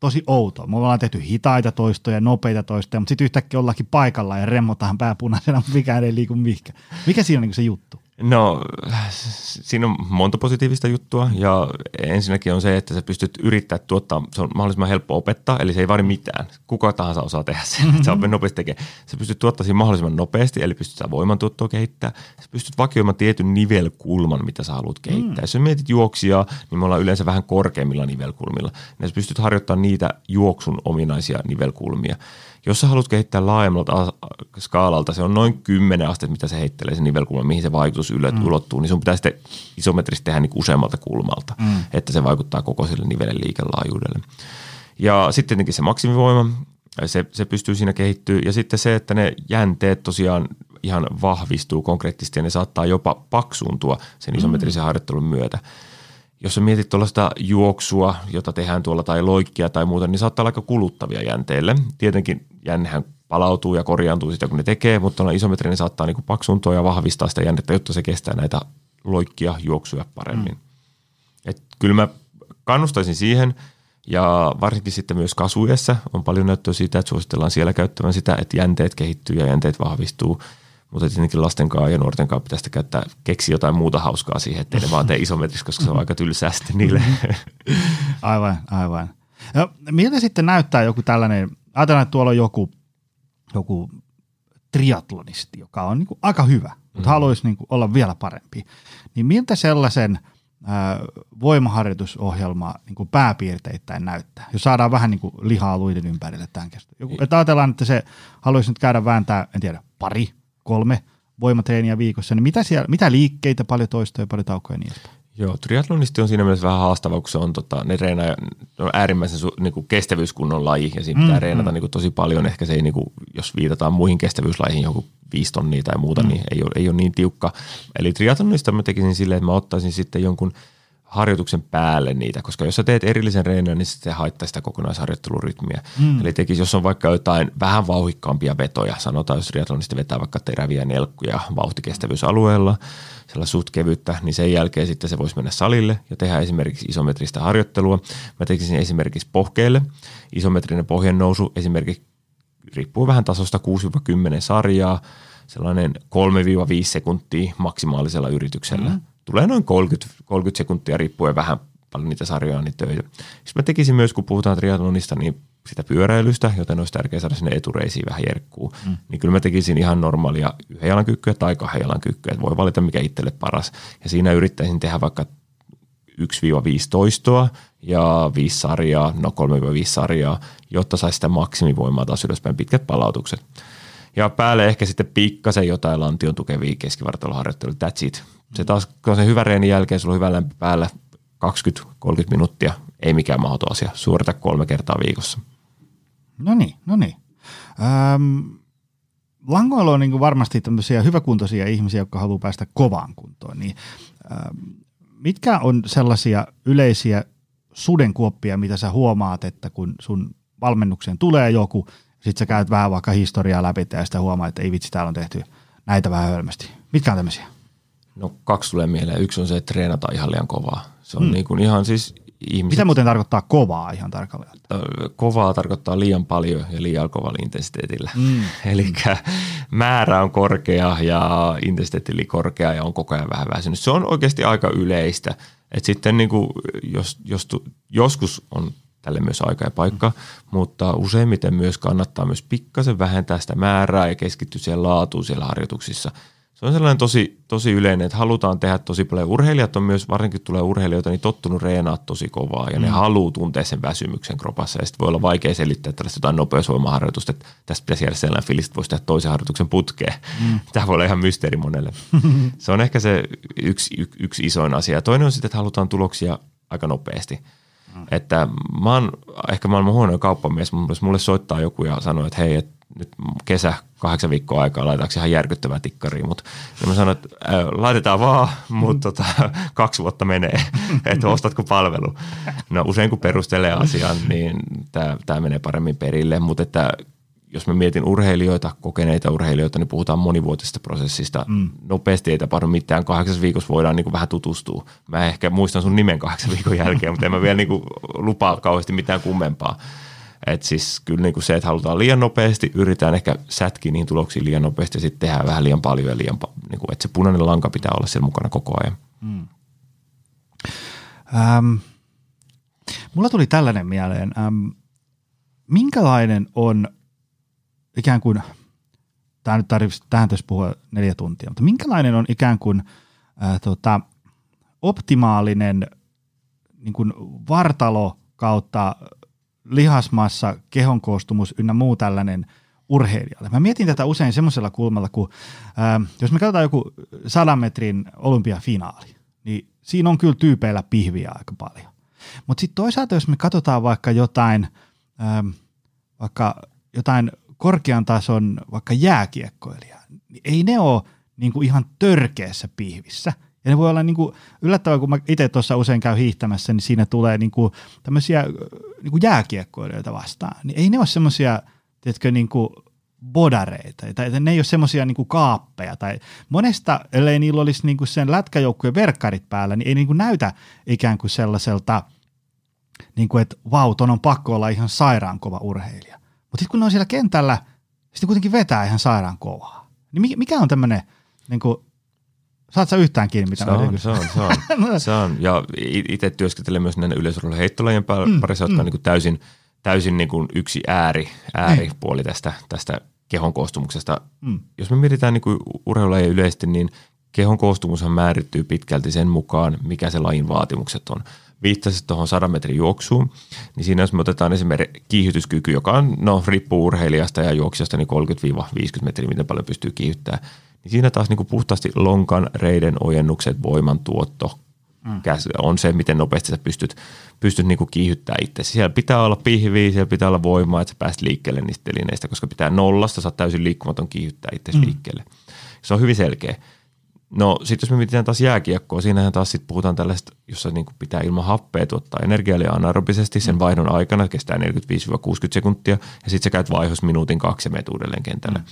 tosi outoa. Me ollaan tehty hitaita toistoja, nopeita toistoja, mutta sitten yhtäkkiä ollaankin paikalla ja remmotaan pääpunaisena, mutta mikään ei liiku mihinkään. Mikä siinä on niin se juttu? No, siinä on monta positiivista juttua ja ensinnäkin on se, että sä pystyt yrittää tuottaa, se on mahdollisimman helppo opettaa, eli se ei vaadi mitään. Kuka tahansa osaa tehdä sen, mm-hmm. sä nopeasti tekemään. Sä pystyt tuottaa siinä mahdollisimman nopeasti, eli pystyt sä voimantuottoa kehittää. Sä pystyt vakioimaan tietyn nivelkulman, mitä sä haluat kehittää. Mm. Jos sä mietit juoksia, niin me ollaan yleensä vähän korkeimmilla nivelkulmilla. Ja sä pystyt harjoittamaan niitä juoksun ominaisia nivelkulmia. Jos sä haluat kehittää laajemmalta skaalalta, se on noin 10 astetta, mitä se heittelee se nivelkulma, mihin se vaikutus ylöt, mm. ulottuu, niin sun pitää sitten isometrisesti tehdä niin useammalta kulmalta, mm. että se vaikuttaa koko sille nivelen liikelaajuudelle. Ja sitten tietenkin se maksimivoima, se, se pystyy siinä kehittyä. Ja sitten se, että ne jänteet tosiaan ihan vahvistuu konkreettisesti ja ne saattaa jopa paksuuntua sen isometrisen mm. harjoittelun myötä jos sä mietit tuollaista juoksua, jota tehdään tuolla tai loikkia tai muuta, niin saattaa olla aika kuluttavia jänteille. Tietenkin jännehän palautuu ja korjaantuu sitä, kun ne tekee, mutta tuolla isometrinen saattaa niin paksuntua ja vahvistaa sitä jännettä, jotta se kestää näitä loikkia, juoksuja paremmin. Mm. Et kyllä mä kannustaisin siihen, ja varsinkin sitten myös kasvuessa on paljon näyttöä siitä, että suositellaan siellä käyttämään sitä, että jänteet kehittyy ja jänteet vahvistuu – mutta tietenkin lasten kanssa ja nuorten kanssa pitäisi käyttää, keksi jotain muuta hauskaa siihen, ettei ne vaan tee isometristä, koska se on aika tylsää sitten niille. aivan, aivan. Ja miltä sitten näyttää joku tällainen, ajatellaan, että tuolla on joku, joku triatlonisti, joka on niin kuin aika hyvä, mutta mm. haluaisi niin kuin olla vielä parempi. Niin miltä sellaisen äh, voimaharjoitusohjelma niin kuin pääpiirteittäin näyttää, jos saadaan vähän niin kuin lihaa luiden ympärille tämän keskustelun. Että ajatellaan, että se haluaisi nyt käydä vääntää, en tiedä, pari kolme voimatreeniä viikossa, niin mitä, siellä, mitä liikkeitä, paljon toistoja, paljon taukoja ja niin edespäin? Joo, triatlonisti on siinä mielessä vähän haastava, kun se on, tota, ne reenaa, on äärimmäisen su, niin kuin kestävyyskunnon laji ja siinä pitää mm, reenata mm. niin kuin, tosi paljon. Ehkä se ei, niin kuin, jos viitataan muihin kestävyyslajiin, joku viisi tonnia tai muuta, mm. niin ei ole, ei ole niin tiukka. Eli triatlonista mä tekisin silleen, että mä ottaisin sitten jonkun harjoituksen päälle niitä, koska jos sä teet erillisen reenin, niin se haittaa sitä kokonaisharjoittelurytmiä. Mm. Eli tekisi, jos on vaikka jotain vähän vauhikkaampia vetoja, sanotaan jos triatlonista vetää vaikka teräviä nelkkuja vauhtikestävyysalueella, sellaista suht kevyttä, niin sen jälkeen sitten se voisi mennä salille ja tehdä esimerkiksi isometristä harjoittelua. Mä tekisin esimerkiksi pohkeille. Isometrinen pohjan nousu esimerkiksi riippuu vähän tasosta 6-10 sarjaa, sellainen 3-5 sekuntia maksimaalisella yrityksellä. Mm. Tulee noin 30, 30 sekuntia riippuen vähän paljon niitä sarjoja niin töitä. Sitten mä tekisin myös, kun puhutaan triathlonista, niin sitä pyöräilystä, joten olisi tärkeää saada sinne etureisiin vähän jerkkuu. Mm. Niin kyllä mä tekisin ihan normaalia yhden jalan kyykkyä tai kahden jalan kyykkyä, että voi valita mikä itselle paras. Ja siinä yrittäisin tehdä vaikka 1-5 toistoa ja 5 sarjaa, no 3-5 sarjaa, jotta saisi sitä maksimivoimaa taas ylöspäin pitkät palautukset. Ja päälle ehkä sitten pikkasen jotain lantion tukevia keskivartaloharjoitteluja, that's it. Se taas, kun se hyvä reenin jälkeen, sulla on hyvä lämpö päällä 20-30 minuuttia, ei mikään mahdoton asia, suorita kolme kertaa viikossa. No niin, no niin. Ähm, langoilla on niin varmasti tämmöisiä hyväkuntoisia ihmisiä, jotka haluaa päästä kovaan kuntoon. Niin, ähm, mitkä on sellaisia yleisiä sudenkuoppia, mitä sä huomaat, että kun sun valmennukseen tulee joku, sit sä käyt vähän vaikka historiaa läpi ja sitten huomaat, että ei vitsi, täällä on tehty näitä vähän hölmästi. Mitkä on tämmöisiä? No kaksi tulee mieleen. Yksi on se, että treenataan ihan liian kovaa. Se on hmm. niin kuin ihan siis ihmiset... Mitä muuten tarkoittaa kovaa ihan tarkalleen? Kovaa tarkoittaa liian paljon ja liian kovalla intensiteetillä. Mm. Eli määrä on korkea ja intensiteetti korkea ja on koko ajan vähän väsynyt. Se on oikeasti aika yleistä. Et sitten niin kuin, jos, jos, joskus on tälle myös aika ja paikka, mm. mutta useimmiten myös kannattaa myös pikkasen vähentää sitä määrää ja keskittyä siihen laatuun siellä harjoituksissa – se on sellainen tosi, tosi yleinen, että halutaan tehdä tosi paljon. Urheilijat on myös, varsinkin tulee urheilijoita, niin tottunut reenaa tosi kovaa ja mm. ne haluaa tuntea sen väsymyksen kropassa. Ja sitten voi olla vaikea selittää tällaista jotain nopeusvoimaharjoitusta, että tästä pitäisi jäädä sellainen fiilis, että voisi tehdä toisen harjoituksen putkeen. Mm. Tämä voi olla ihan mysteeri monelle. se on ehkä se yksi, y, yksi isoin asia. Toinen on sitten, että halutaan tuloksia aika nopeasti. Mm. Että mä oon, ehkä maailman huonoin kauppamies, mulle soittaa joku ja sanoo, että hei, että nyt kesä kahdeksan viikkoa aikaa laitaanko ihan järkyttävää tikkariin, mutta mä sanoin, että ää, laitetaan vaan, mutta tota, kaksi vuotta menee, että ostatko palvelu. No usein kun perustelee asian, niin tämä menee paremmin perille, mutta että jos mä mietin urheilijoita, kokeneita urheilijoita, niin puhutaan monivuotisesta prosessista. Mm. Nopeasti ei tapahdu mitään. Kahdeksas viikossa voidaan niin kuin vähän tutustua. Mä ehkä muistan sun nimen kahdeksan viikon jälkeen, mutta en mä vielä niin kuin lupaa kauheasti mitään kummempaa. Et siis kyllä niin kuin se, että halutaan liian nopeasti, yritetään ehkä sätkiä niihin tuloksiin liian nopeasti ja sitten tehdään vähän liian paljon ja liian, niin kuin, että se punainen lanka pitää olla siellä mukana koko ajan. Mm. Ähm, mulla tuli tällainen mieleen. Ähm, minkälainen on ikään kuin, tämä nyt tarvitsisi tähän tässä puhua neljä tuntia, mutta minkälainen on ikään kuin äh, tota, optimaalinen niin kuin vartalo kautta lihasmassa, kehon koostumus ynnä muu tällainen urheilijalle. Mä mietin tätä usein semmoisella kulmalla, kun ää, jos me katsotaan joku sadan metrin olympiafinaali, niin siinä on kyllä tyypeillä pihviä aika paljon. Mutta sitten toisaalta, jos me katsotaan vaikka jotain, ää, vaikka jotain korkean tason vaikka jääkiekkoilijaa, niin ei ne ole niin kuin ihan törkeässä pihvissä – ja ne voi olla niin kuin yllättävää, kun mä itse tuossa usein käyn hiihtämässä, niin siinä tulee niin kuin tämmöisiä niin kuin jääkiekkoilijoita vastaan. Niin ei ne ole semmoisia, tiedätkö, niin kuin bodareita, tai ne ei ole semmoisia niin kaappeja, tai monesta, ellei niillä olisi niin kuin sen lätkäjoukkueen verkkarit päällä, niin ei niin kuin näytä ikään kuin sellaiselta, niin kuin, että vau, ton on pakko olla ihan sairaan kova urheilija. Mutta sitten kun ne on siellä kentällä, sitten kuitenkin vetää ihan sairaan kovaa. Niin mikä on tämmöinen niin kuin Saat sä yhtään kiinni, mitä se on, se on. Ja itse työskentelen myös näiden yleisurheilun heittolajien mm, parissa, jotka mm. on niin kuin täysin, täysin niin kuin yksi ääri, ääripuoli tästä, tästä kehon koostumuksesta. Mm. Jos me mietitään niin urheilulajia yleisesti, niin kehon koostumushan määrittyy pitkälti sen mukaan, mikä se lajin vaatimukset on. Viittasit tuohon 100 metrin juoksuun, niin siinä jos me otetaan esimerkiksi kiihytyskyky, joka on, no riippuu urheilijasta ja juoksijasta, niin 30-50 metriä, miten paljon pystyy kiihyttämään – niin siinä taas niin kuin puhtaasti lonkan, reiden, ojennukset, voimantuotto mm. on se, miten nopeasti sä pystyt, pystyt niin kuin kiihyttämään itse. Siellä pitää olla pihviä, siellä pitää olla voimaa, että sä pääst liikkeelle niistä telineistä, koska pitää nollasta, sä oot täysin liikkumaton kiihyttää itse mm. liikkeelle. Se on hyvin selkeä. No sitten jos me mietitään taas jääkiekkoa, siinähän taas sit puhutaan tällaista, jossa niin pitää ilman happea tuottaa energiaa eli anaerobisesti sen vaihdon aikana, kestää 45-60 sekuntia ja sitten sä käyt vaihos minuutin kaksi ja menet uudelleen kentälle. Mm.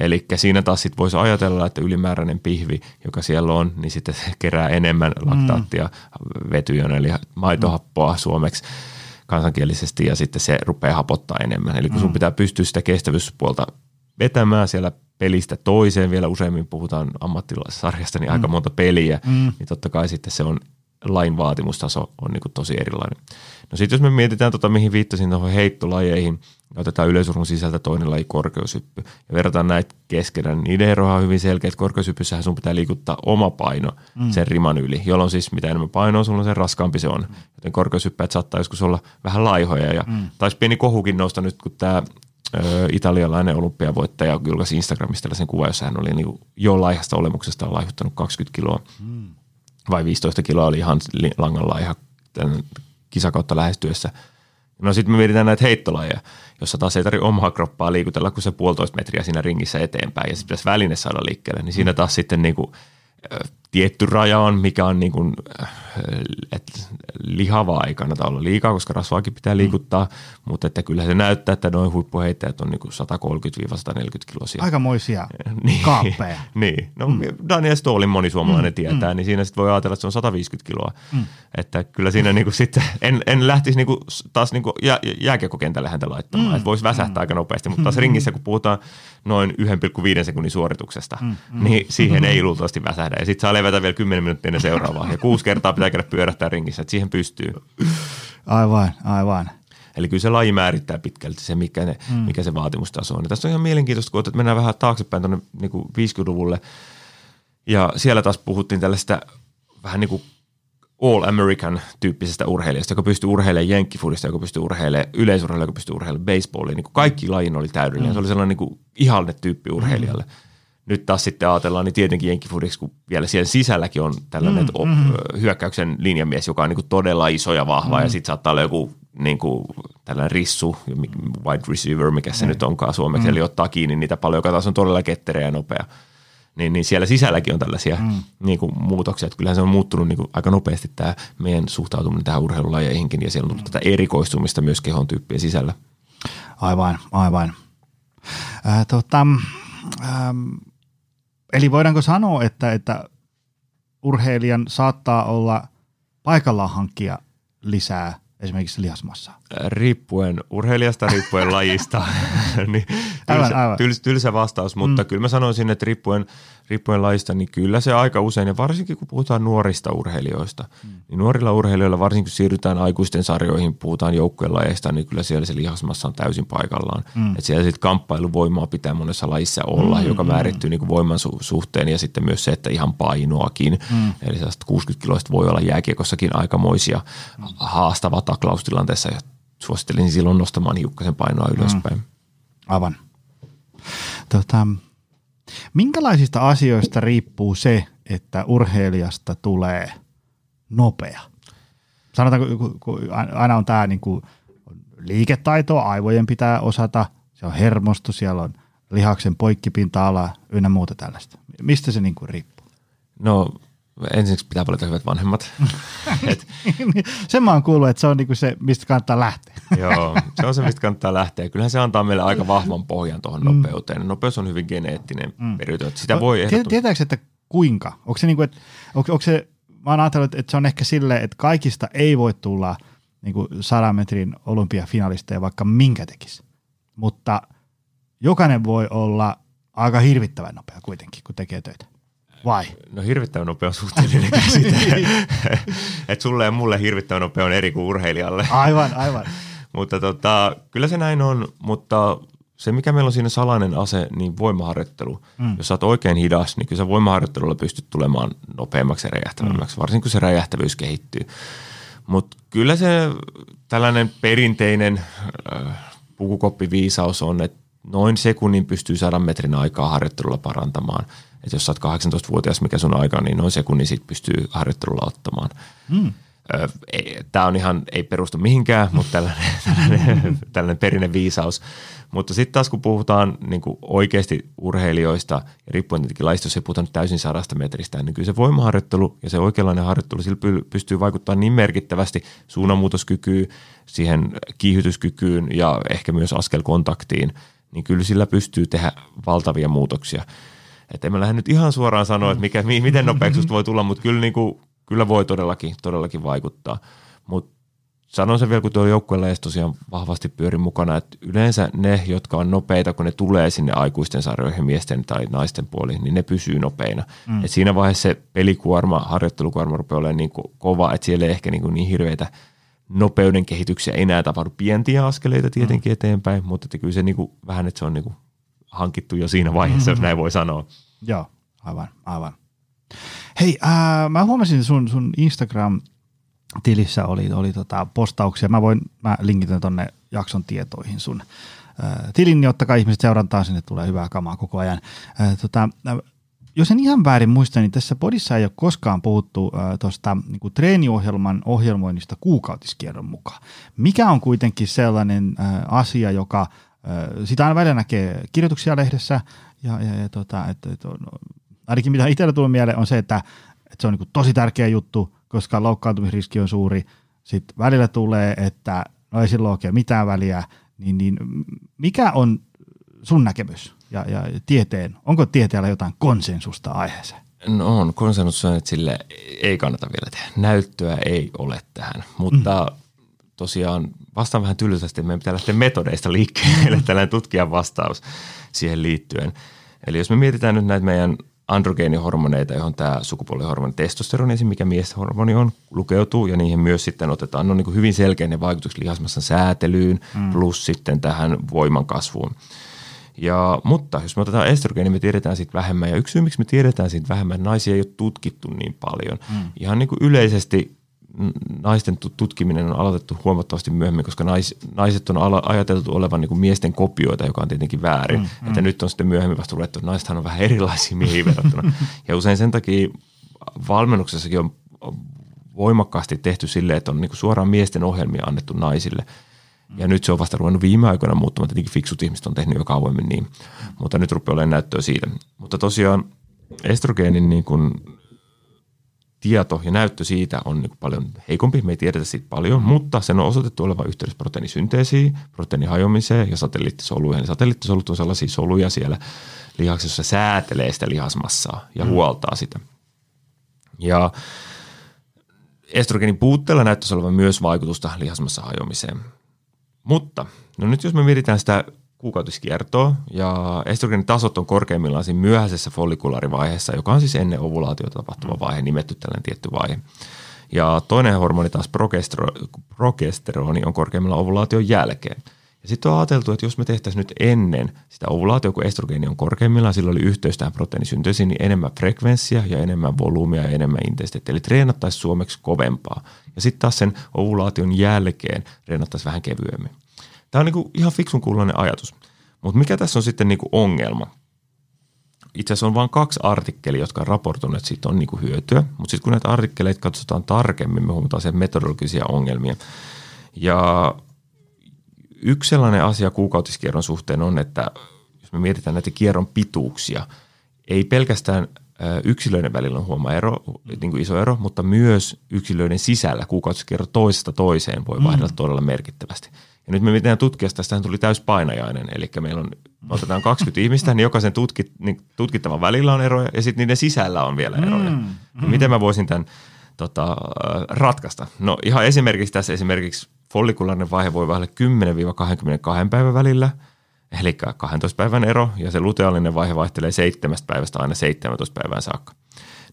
Eli siinä taas sitten voisi ajatella, että ylimääräinen pihvi, joka siellä on, niin sitten se kerää enemmän laktaattia mm. vetyjön, eli maitohappoa suomeksi kansankielisesti ja sitten se rupeaa hapottaa enemmän. Eli kun sun mm. pitää pystyä sitä kestävyyspuolta vetämään siellä pelistä toiseen, vielä useimmin puhutaan ammattilaissarjasta, niin mm. aika monta peliä, mm. niin totta kai sitten se on lain vaatimustaso on niin kuin tosi erilainen. No sitten jos me mietitään, tota, mihin viittasin tuohon heittolajeihin, ja otetaan yleisurhun sisältä toinen laji korkeushyppy, ja verrataan näitä keskenään, niin niiden on hyvin selkeä, että korkeushyppyssähän sun pitää liikuttaa oma paino mm. sen riman yli, jolloin siis mitä enemmän painoa sulla on, sen raskaampi se on. Mm. Joten korkeushyppäjät saattaa joskus olla vähän laihoja, ja mm. taisi pieni kohukin nousta nyt, kun tämä italialainen olympiavoittaja julkaisi Instagramista tällaisen kuvan, jossa hän oli niin jo laihasta olemuksesta laihuttanut 20 kiloa. Mm. Vai 15 kiloa oli ihan langan laiha tämän kisakautta lähestyessä. No sitten me mietitään näitä heittolajeja, jossa taas ei tarvitse omaa kroppaa liikutella, kun se puolitoista metriä siinä ringissä eteenpäin ja sitten pitäisi väline saada liikkeelle. Niin siinä taas sitten niin kuin – tietty raja on, mikä on niin kuin, että lihavaa ei kannata olla liikaa, koska rasvaakin pitää liikuttaa, mm. mutta että kyllä se näyttää, että noin huippuheittäjät on niin kuin 130-140 kilosia. Aikamoisia niin, kaappeja. niin, no mm. Daniel Stolin moni suomalainen mm. tietää, mm. niin siinä sitten voi ajatella, että se on 150 kiloa. Mm. Että kyllä siinä niin kuin sitten, en, en lähtisi niin kuin taas niin kuin jää, jääkiekokentälle häntä laittamaan, mm. että voisi väsähtää mm. aika nopeasti, mutta taas mm. ringissä kun puhutaan noin 1,5 sekunnin suorituksesta, mm. Mm. niin siihen mm. ei luultavasti väsähdä. Ja sitten saa levätä vielä 10 minuuttia ennen seuraavaa. Ja kuusi kertaa pitää käydä pyörähtää ringissä, että siihen pystyy. Aivan, aivan. Eli kyllä se laji määrittää pitkälti se, mikä, ne, mm. mikä se vaatimustaso on. Ja tässä on ihan mielenkiintoista, kun mennään vähän taaksepäin tuonne niin 50-luvulle. Ja siellä taas puhuttiin tällaista vähän niin kuin all American tyyppisestä urheilijasta, joka pystyy urheilemaan jenkkifudista, joka pystyy urheilemaan yleisurheilua, joka pystyy urheilemaan baseballia. Niin kuin kaikki lajin oli täydellinen. Mm. Se oli sellainen niin kuin ihanne tyyppi urheilijalle. Mm nyt taas sitten ajatellaan, niin tietenkin Jenkifudiksi, kun vielä siellä sisälläkin on tällainen mm, mm. hyökkäyksen linjamies, joka on niin kuin todella iso ja vahva, mm. ja sitten saattaa olla joku niin kuin tällainen rissu, wide receiver, mikä se mm. nyt onkaan suomeksi, mm. eli ottaa kiinni niitä paljon, joka taas on todella kettereä ja nopea. Niin, niin siellä sisälläkin on tällaisia mm. niin kuin muutoksia, että kyllähän se on muuttunut niin kuin aika nopeasti tämä meidän suhtautuminen tähän urheilulajeihinkin, ja siellä on tullut mm. tätä erikoistumista myös kehon tyyppien sisällä. Aivan, aivan. Äh, tota, ähm, Eli voidaanko sanoa, että, että urheilijan saattaa olla paikallaan hankkia lisää esimerkiksi lihasmassaa? Riippuen urheilijasta, riippuen lajista. niin, aivan, tylsä, aivan. tylsä vastaus, mutta mm. kyllä mä sanoisin, että riippuen – riippuen laista, niin kyllä se aika usein, ja varsinkin kun puhutaan nuorista urheilijoista, mm. niin nuorilla urheilijoilla, varsinkin kun siirrytään aikuisten sarjoihin, puhutaan joukkueen lajeista, niin kyllä siellä se lihasmassa on täysin paikallaan. Mm. Että siellä sitten kamppailuvoimaa pitää monessa lajissa olla, mm, joka määrittyy niin kuin voiman su- suhteen, ja sitten myös se, että ihan painoakin. Mm. Eli 60 kiloista voi olla jääkiekossakin aikamoisia mm. haastava taklaustilanteessa, ja suosittelisin silloin nostamaan hiukkasen painoa ylöspäin. Mm. Aivan. Tota, Minkälaisista asioista riippuu se, että urheilijasta tulee nopea? Sanotaanko, kun aina on tämä niin kuin liiketaito, aivojen pitää osata, se on hermosto, siellä on lihaksen poikkipinta-ala ynnä muuta tällaista. Mistä se niin kuin riippuu? No ensiksi pitää valita hyvät vanhemmat. Et. Sen mä oon kuullut, että se on niinku se, mistä kannattaa lähteä. Joo, se on se, mistä kannattaa lähteä. Kyllähän se antaa meille aika vahvan pohjan tuohon mm. nopeuteen. Nopeus on hyvin geneettinen mm. periytö. Sitä voi ehdottomasti. Tietääkö, että kuinka? Onko se, niinku, että, onko, onko se, mä oon ajatellut, että se on ehkä silleen, että kaikista ei voi tulla niin kuin 100 metrin olympiafinalisteja, vaikka minkä tekisi. Mutta jokainen voi olla aika hirvittävän nopea kuitenkin, kun tekee töitä. Vai? No hirvittävän nopea on suhteellinen käsite. että sulle ja mulle hirvittävän nopea on eri kuin urheilijalle. Aivan, aivan. mutta tota, kyllä se näin on, mutta se mikä meillä on siinä salainen ase, niin voimaharjoittelu. Mm. Jos sä oot oikein hidas, niin kyllä sä voimaharjoittelulla pystyt tulemaan nopeammaksi ja räjähtävämmäksi, mm. varsinkin kun se räjähtävyys kehittyy. Mutta kyllä se tällainen perinteinen äh, pukukoppiviisaus on, että noin sekunnin pystyy sadan metrin aikaa harjoittelulla parantamaan – että jos sä oot 18-vuotias, mikä sun aika, niin noin sekunnin siitä pystyy harjoittelulla ottamaan. Mm. Tämä on ihan, ei perustu mihinkään, mutta tällainen, tällainen, tällainen perinne viisaus. Mutta sitten taas kun puhutaan niin kuin oikeasti urheilijoista, ja riippuen tietenkin laista, jos ei puhuta nyt täysin sadasta metristä, niin kyllä se voimaharjoittelu ja se oikeanlainen harjoittelu sillä pystyy vaikuttamaan niin merkittävästi suunnanmuutoskykyyn, siihen kiihytyskykyyn ja ehkä myös askelkontaktiin, niin kyllä sillä pystyy tehdä valtavia muutoksia. Että en mä lähde nyt ihan suoraan sanoa, että mikä, miten nopeasti voi tulla, mutta kyllä, niin kuin, kyllä voi todellakin, todellakin vaikuttaa. Mutta sanon sen vielä, kun tuo joukkueella edes tosiaan vahvasti pyöri mukana, että yleensä ne, jotka on nopeita, kun ne tulee sinne aikuisten sarjoihin miesten tai naisten puoliin, niin ne pysyy nopeina. Mm. Et siinä vaiheessa se pelikuorma, harjoittelukuorma rupeaa olemaan niin kova, että siellä ei ehkä niin, niin hirveitä nopeuden kehityksiä enää tapahdu pientiä askeleita tietenkin mm. eteenpäin, mutta että kyllä se niin kuin, vähän, että se on niin kuin hankittu jo siinä vaiheessa, mm-hmm. jos näin voi sanoa. Joo, aivan, aivan. Hei, äh, mä huomasin sun, sun Instagram tilissä oli, oli tota postauksia. Mä voin, mä linkitän tonne jakson tietoihin sun äh, tilin, niin ottakaa ihmiset seurantaan, sinne tulee hyvää kamaa koko ajan. Äh, tota, äh, jos en ihan väärin muista, niin tässä podissa ei ole koskaan puhuttu äh, tuosta niin treeniohjelman ohjelmoinnista kuukautiskierron mukaan. Mikä on kuitenkin sellainen äh, asia, joka sitä aina välillä näkee kirjoituksia lehdessä, ja, ja, ja tota, et, et on, ainakin mitä itsellä tulee mieleen on se, että, että se on niin tosi tärkeä juttu, koska loukkaantumisriski on suuri. Sitten välillä tulee, että no ei sillä oikein mitään väliä, niin, niin mikä on sun näkemys ja, ja tieteen, onko tieteellä jotain konsensusta aiheeseen? No on, konsensus on, että sille ei kannata vielä tehdä. Näyttöä ei ole tähän, mutta mm. Tosiaan vastaan vähän tylsästi, että meidän pitää lähteä metodeista liikkeelle, tällainen tutkijan vastaus siihen liittyen. Eli jos me mietitään nyt näitä meidän androgeenihormoneita, johon tämä sukupuolihormoni testosteroni, mikä mieshormoni on, lukeutuu ja niihin myös sitten otetaan no niin kuin hyvin selkeinen vaikutus lihasmassan säätelyyn mm. plus sitten tähän voiman kasvuun. Ja, mutta jos me otetaan estrogeeni, me tiedetään siitä vähemmän. Ja yksi syy, miksi me tiedetään siitä vähemmän, naisia ei ole tutkittu niin paljon. Mm. Ihan niin kuin yleisesti naisten tutkiminen on aloitettu huomattavasti myöhemmin, koska nais, naiset on ala, ajateltu olevan niin kuin miesten kopioita, joka on tietenkin väärin. Mm, mm. Että nyt on sitten myöhemmin vasta ruvettu, että naisethan on vähän erilaisia miehiä verrattuna. ja usein sen takia valmennuksessakin on voimakkaasti tehty silleen, että on niin kuin suoraan miesten ohjelmia annettu naisille. Ja nyt se on vasta ruvennut viime aikoina muuttumaan, tietenkin fiksut ihmiset on tehnyt jo kauemmin niin, mutta nyt rupeaa olemaan näyttöä siitä. Mutta tosiaan estrogeenin niin kuin tieto ja näyttö siitä on niin paljon heikompi, me ei tiedetä siitä paljon, mutta sen on osoitettu olevan yhteydessä proteiinisynteesiin, proteiinihajomiseen ja satelliittisoluihin. Satelliittisolut on sellaisia soluja siellä lihaksessa, säätelee sitä lihasmassaa ja mm. huoltaa sitä. Ja estrogenin puutteella näyttäisi olevan myös vaikutusta lihasmassa hajoamiseen. Mutta no nyt jos me mietitään sitä kuukautiskiertoa ja estrogeenitasot on korkeimmillaan siinä myöhäisessä follikulaarivaiheessa, joka on siis ennen ovulaatiota tapahtuva vaihe, nimetty tällainen tietty vaihe. Ja toinen hormoni taas progestero- progesteroni on korkeimmillaan ovulaation jälkeen. Ja sitten on ajateltu, että jos me tehtäisiin nyt ennen sitä ovulaatiota, kun estrogeeni on korkeimmillaan, sillä oli yhteys tähän proteiinisynteesiin, niin enemmän frekvenssiä ja enemmän volyymia ja enemmän intensiteettiä. Eli treenattaisiin suomeksi kovempaa. Ja sitten taas sen ovulaation jälkeen treenattaisiin vähän kevyemmin. Tämä on niinku ihan fiksun kuuloinen ajatus. Mutta mikä tässä on sitten niinku ongelma? Itse asiassa on vain kaksi artikkelia, jotka on raportoineet, että siitä on niinku hyötyä. Mutta sitten kun näitä artikkeleita katsotaan tarkemmin, me huomataan sen metodologisia ongelmia. Ja yksi sellainen asia kuukautiskierron suhteen on, että jos me mietitään näitä kierron pituuksia, ei pelkästään yksilöiden välillä on huoma ero, niin kuin iso ero, mutta myös yksilöiden sisällä kuukautiskierro toisesta toiseen voi vaihdella mm. todella merkittävästi. Ja nyt me miten tutkia tästä tuli täyspainajainen, eli meillä on, me otetaan 20 ihmistä, niin jokaisen tutkit, niin tutkittavan välillä on eroja ja sitten niiden sisällä on vielä eroja. Mm, mm. Miten mä voisin tämän tota, ratkaista? No ihan esimerkiksi tässä esimerkiksi follikulaarinen vaihe voi vaihdella 10-22 päivän välillä, eli 12 päivän ero, ja se luteaalinen vaihe vaihtelee 7 päivästä aina 17 päivään saakka.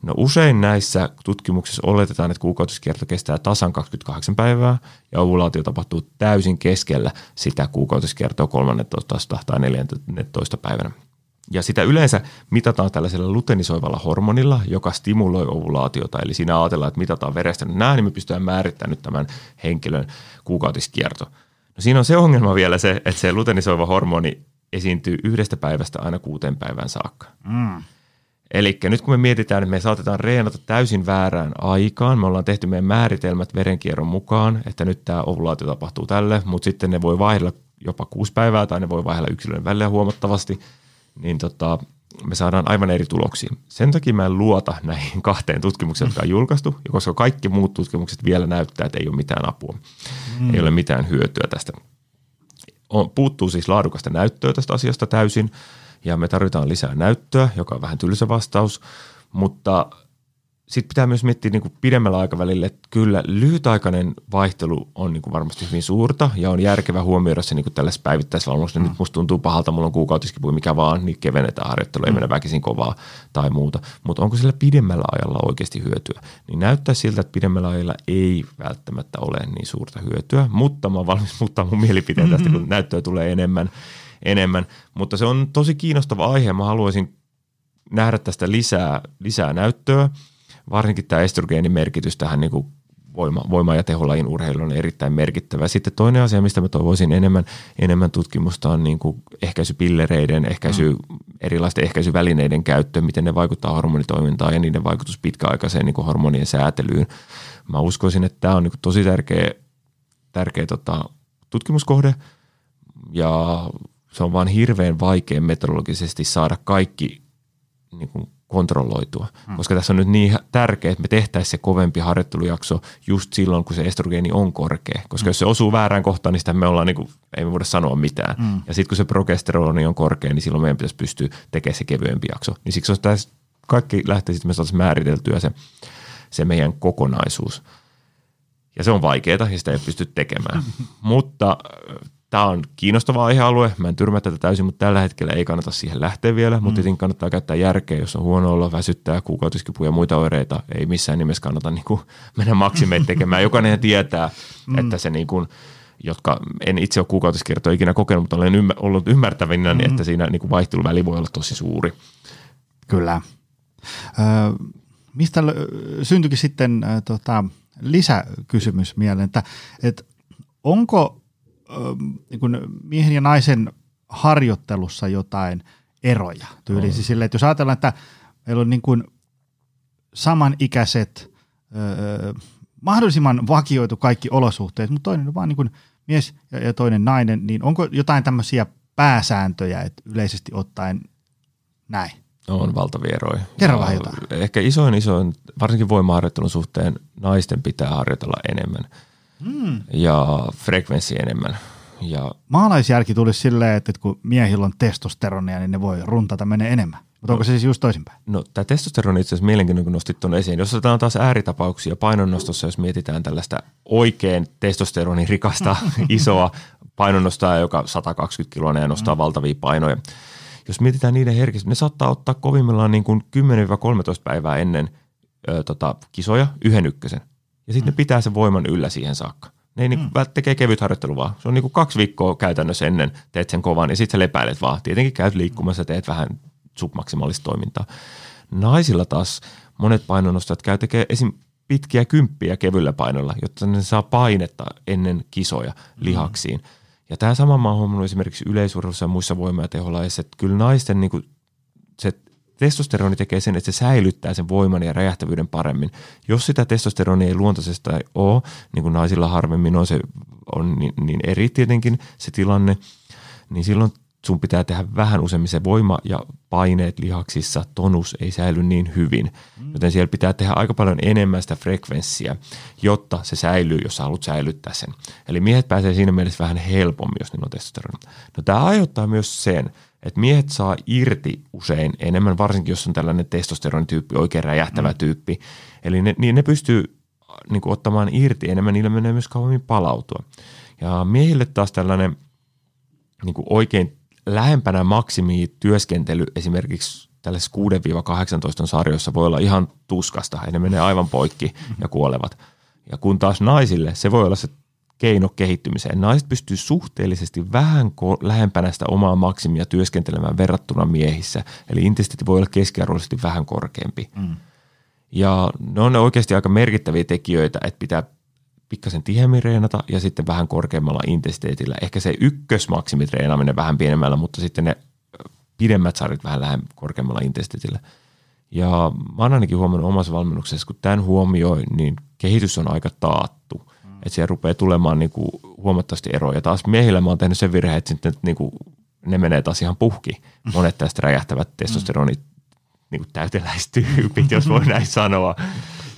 No usein näissä tutkimuksissa oletetaan, että kuukautiskierto kestää tasan 28 päivää ja ovulaatio tapahtuu täysin keskellä sitä kuukautiskiertoa 13 tai 14 päivänä. Ja sitä yleensä mitataan tällaisella lutenisoivalla hormonilla, joka stimuloi ovulaatiota. Eli siinä ajatellaan, että mitataan verestä nämä, niin me pystytään määrittämään nyt tämän henkilön kuukautiskierto. No siinä on se ongelma vielä se, että se lutenisoiva hormoni esiintyy yhdestä päivästä aina kuuteen päivään saakka. Mm. Eli nyt kun me mietitään, että me saatetaan reenata täysin väärään aikaan, me ollaan tehty meidän määritelmät verenkierron mukaan, että nyt tämä ovulaatio tapahtuu tälle, mutta sitten ne voi vaihdella jopa kuusi päivää tai ne voi vaihdella yksilöiden välillä huomattavasti, niin tota, me saadaan aivan eri tuloksia. Sen takia mä en luota näihin kahteen tutkimukseen, jotka on julkaistu, koska kaikki muut tutkimukset vielä näyttää, että ei ole mitään apua, mm. ei ole mitään hyötyä tästä. On, puuttuu siis laadukasta näyttöä tästä asiasta täysin, ja me tarvitaan lisää näyttöä, joka on vähän tylsä vastaus, mutta sitten pitää myös miettiä niin kuin pidemmällä aikavälillä, että kyllä lyhytaikainen vaihtelu on niin kuin varmasti hyvin suurta ja on järkevä huomioida se niin kuin tällaisessa päivittäisvalmennuksessa. Mm. Nyt musta tuntuu pahalta, mulla on kuukautiskipu, mikä vaan, niin kevennetään harjoittelu, ei mm. mennä väkisin kovaa tai muuta. Mutta onko sillä pidemmällä ajalla oikeasti hyötyä? Niin näyttää siltä, että pidemmällä ajalla ei välttämättä ole niin suurta hyötyä, mutta mä oon valmis muuttaa mun mielipiteen tästä, kun näyttöä tulee enemmän. Enemmän. Mutta se on tosi kiinnostava aihe. Mä haluaisin nähdä tästä lisää, lisää näyttöä varsinkin tämä estrogeenin merkitys tähän niin kuin voima, voima- ja teholajin urheilu on erittäin merkittävä. Sitten toinen asia, mistä mä toivoisin enemmän, enemmän tutkimusta on niin kuin ehkäisypillereiden, ehkäisy, mm. erilaisten ehkäisyvälineiden käyttö, miten ne vaikuttaa hormonitoimintaan ja niiden vaikutus pitkäaikaiseen niin kuin hormonien säätelyyn. Mä uskoisin, että tämä on niin kuin tosi tärkeä, tärkeä tota, tutkimuskohde ja se on vaan hirveän vaikea metodologisesti saada kaikki niin kuin kontrolloitua. Hmm. Koska tässä on nyt niin tärkeää, että me tehtäisiin se kovempi harjoittelujakso just silloin, kun se estrogeeni on korkea. Koska hmm. jos se osuu väärään kohtaan, niin sitä me ollaan, niin kuin, ei me voida sanoa mitään. Hmm. Ja sitten kun se progesteroni on korkea, niin silloin meidän pitäisi pystyä tekemään se kevyempi jakso. Niin siksi olisi tässä kaikki lähtee sitten, me saataisiin määriteltyä se, se meidän kokonaisuus. Ja se on vaikeaa ja sitä ei pysty tekemään. Mutta Tämä on kiinnostava aihealue, mä en tyrmää tätä täysin, mutta tällä hetkellä ei kannata siihen lähteä vielä, mm. mutta tietenkin kannattaa käyttää järkeä, jos on huono olla, väsyttää, kuukautiskipuja ja muita oireita, ei missään nimessä kannata niin kuin mennä maksimeet tekemään. Jokainen tietää, mm. että se niin kuin, jotka en itse ole kuukautiskiertoa ikinä kokenut, mutta olen ymmär, ollut ymmärtävinä, mm. että siinä niin kuin vaihteluväli voi olla tosi suuri. Kyllä. Ö, mistä syntyikin sitten äh, tota, lisäkysymys mieleen, että, että onko niin kuin miehen ja naisen harjoittelussa jotain eroja tyyliin. Siis sille, että jos ajatellaan, että meillä on niin kuin samanikäiset, öö, mahdollisimman vakioitu kaikki olosuhteet, mutta toinen on vaan niin kuin mies ja, ja toinen nainen, niin onko jotain tämmöisiä pääsääntöjä, että yleisesti ottaen näin? On valtavia eroja. Kerro vähän jotain. Ehkä isoin isoin, varsinkin voimaharjoittelun suhteen, naisten pitää harjoitella enemmän – mm. ja frekvenssi enemmän. Ja Maalaisjärki tulisi silleen, että kun miehillä on testosteronia, niin ne voi runtata menee enemmän. Mutta onko se siis just toisinpäin? No tämä testosteroni itse asiassa mielenkiintoinen, kun nostit tuon esiin. Jos otetaan taas ääritapauksia painonnostossa, jos mietitään tällaista oikein testosteronin rikasta isoa painonnostoa, joka 120 kiloa ja nostaa mm. valtavia painoja. Jos mietitään niiden herkistä, ne saattaa ottaa kovimmillaan niin kuin 10-13 päivää ennen ö, tota, kisoja yhden ykkösen. Ja sitten mm. ne pitää sen voiman yllä siihen saakka. Ne ei niinku mm. niin tekee kevyt harjoittelu vaan. Se on niin kuin kaksi viikkoa käytännössä ennen teet sen kovan ja sitten sä lepäilet vaan. Tietenkin käyt liikkumassa, teet vähän submaksimaalista toimintaa. Naisilla taas monet painonnostajat käy tekee esim. pitkiä kymppiä kevyllä painolla, jotta ne saa painetta ennen kisoja mm. lihaksiin. Mm. Ja tämä sama mä oon huomannut esimerkiksi yleisurheilussa ja muissa voima- ja teholaisissa, että kyllä naisten niin kuin se testosteroni tekee sen, että se säilyttää sen voiman ja räjähtävyyden paremmin. Jos sitä testosteronia ei luontaisesti ole, niin kuin naisilla harvemmin on, se on niin, niin eri tietenkin se tilanne, niin silloin sun pitää tehdä vähän useammin se voima ja paineet lihaksissa, tonus ei säily niin hyvin. Mm. Joten siellä pitää tehdä aika paljon enemmän sitä frekvenssiä, jotta se säilyy, jos sä haluat säilyttää sen. Eli miehet pääsee siinä mielessä vähän helpommin, jos niillä on testosteroni. No tämä aiheuttaa myös sen, että miehet saa irti usein enemmän, varsinkin jos on tällainen testosteronityyppi, oikein räjähtävä mm. tyyppi. Eli ne, niin ne pystyy niin kuin, ottamaan irti enemmän, niillä menee myös kauemmin palautua. Ja miehille taas tällainen niin kuin oikein lähempänä maksimia työskentely esimerkiksi tällaisessa 6-18 sarjoissa voi olla ihan tuskasta, ja ne menee aivan poikki ja kuolevat. Ja kun taas naisille se voi olla se keino kehittymiseen. Naiset pystyy suhteellisesti vähän lähempänä sitä omaa maksimia työskentelemään verrattuna miehissä. Eli intensiteetti voi olla keskiarvoisesti vähän korkeampi. Mm. Ja ne on oikeasti aika merkittäviä tekijöitä, että pitää pikkasen tiheämmin reenata ja sitten vähän korkeammalla intensiteetillä. Ehkä se ykkösmaksimitreenaaminen vähän pienemmällä, mutta sitten ne pidemmät sarjat vähän lähemmän korkeammalla intensiteetillä. Ja mä oon ainakin huomannut omassa valmennuksessa, kun tämän huomioi, niin kehitys on aika taattu. Että siellä rupeaa tulemaan niin kuin huomattavasti eroja. Taas miehillä mä oon tehnyt sen virheen, että sitten niin kuin ne menee taas ihan puhki. Monet tästä räjähtävät testosteronit niin kuin täyteläistyypit, jos voi näin sanoa.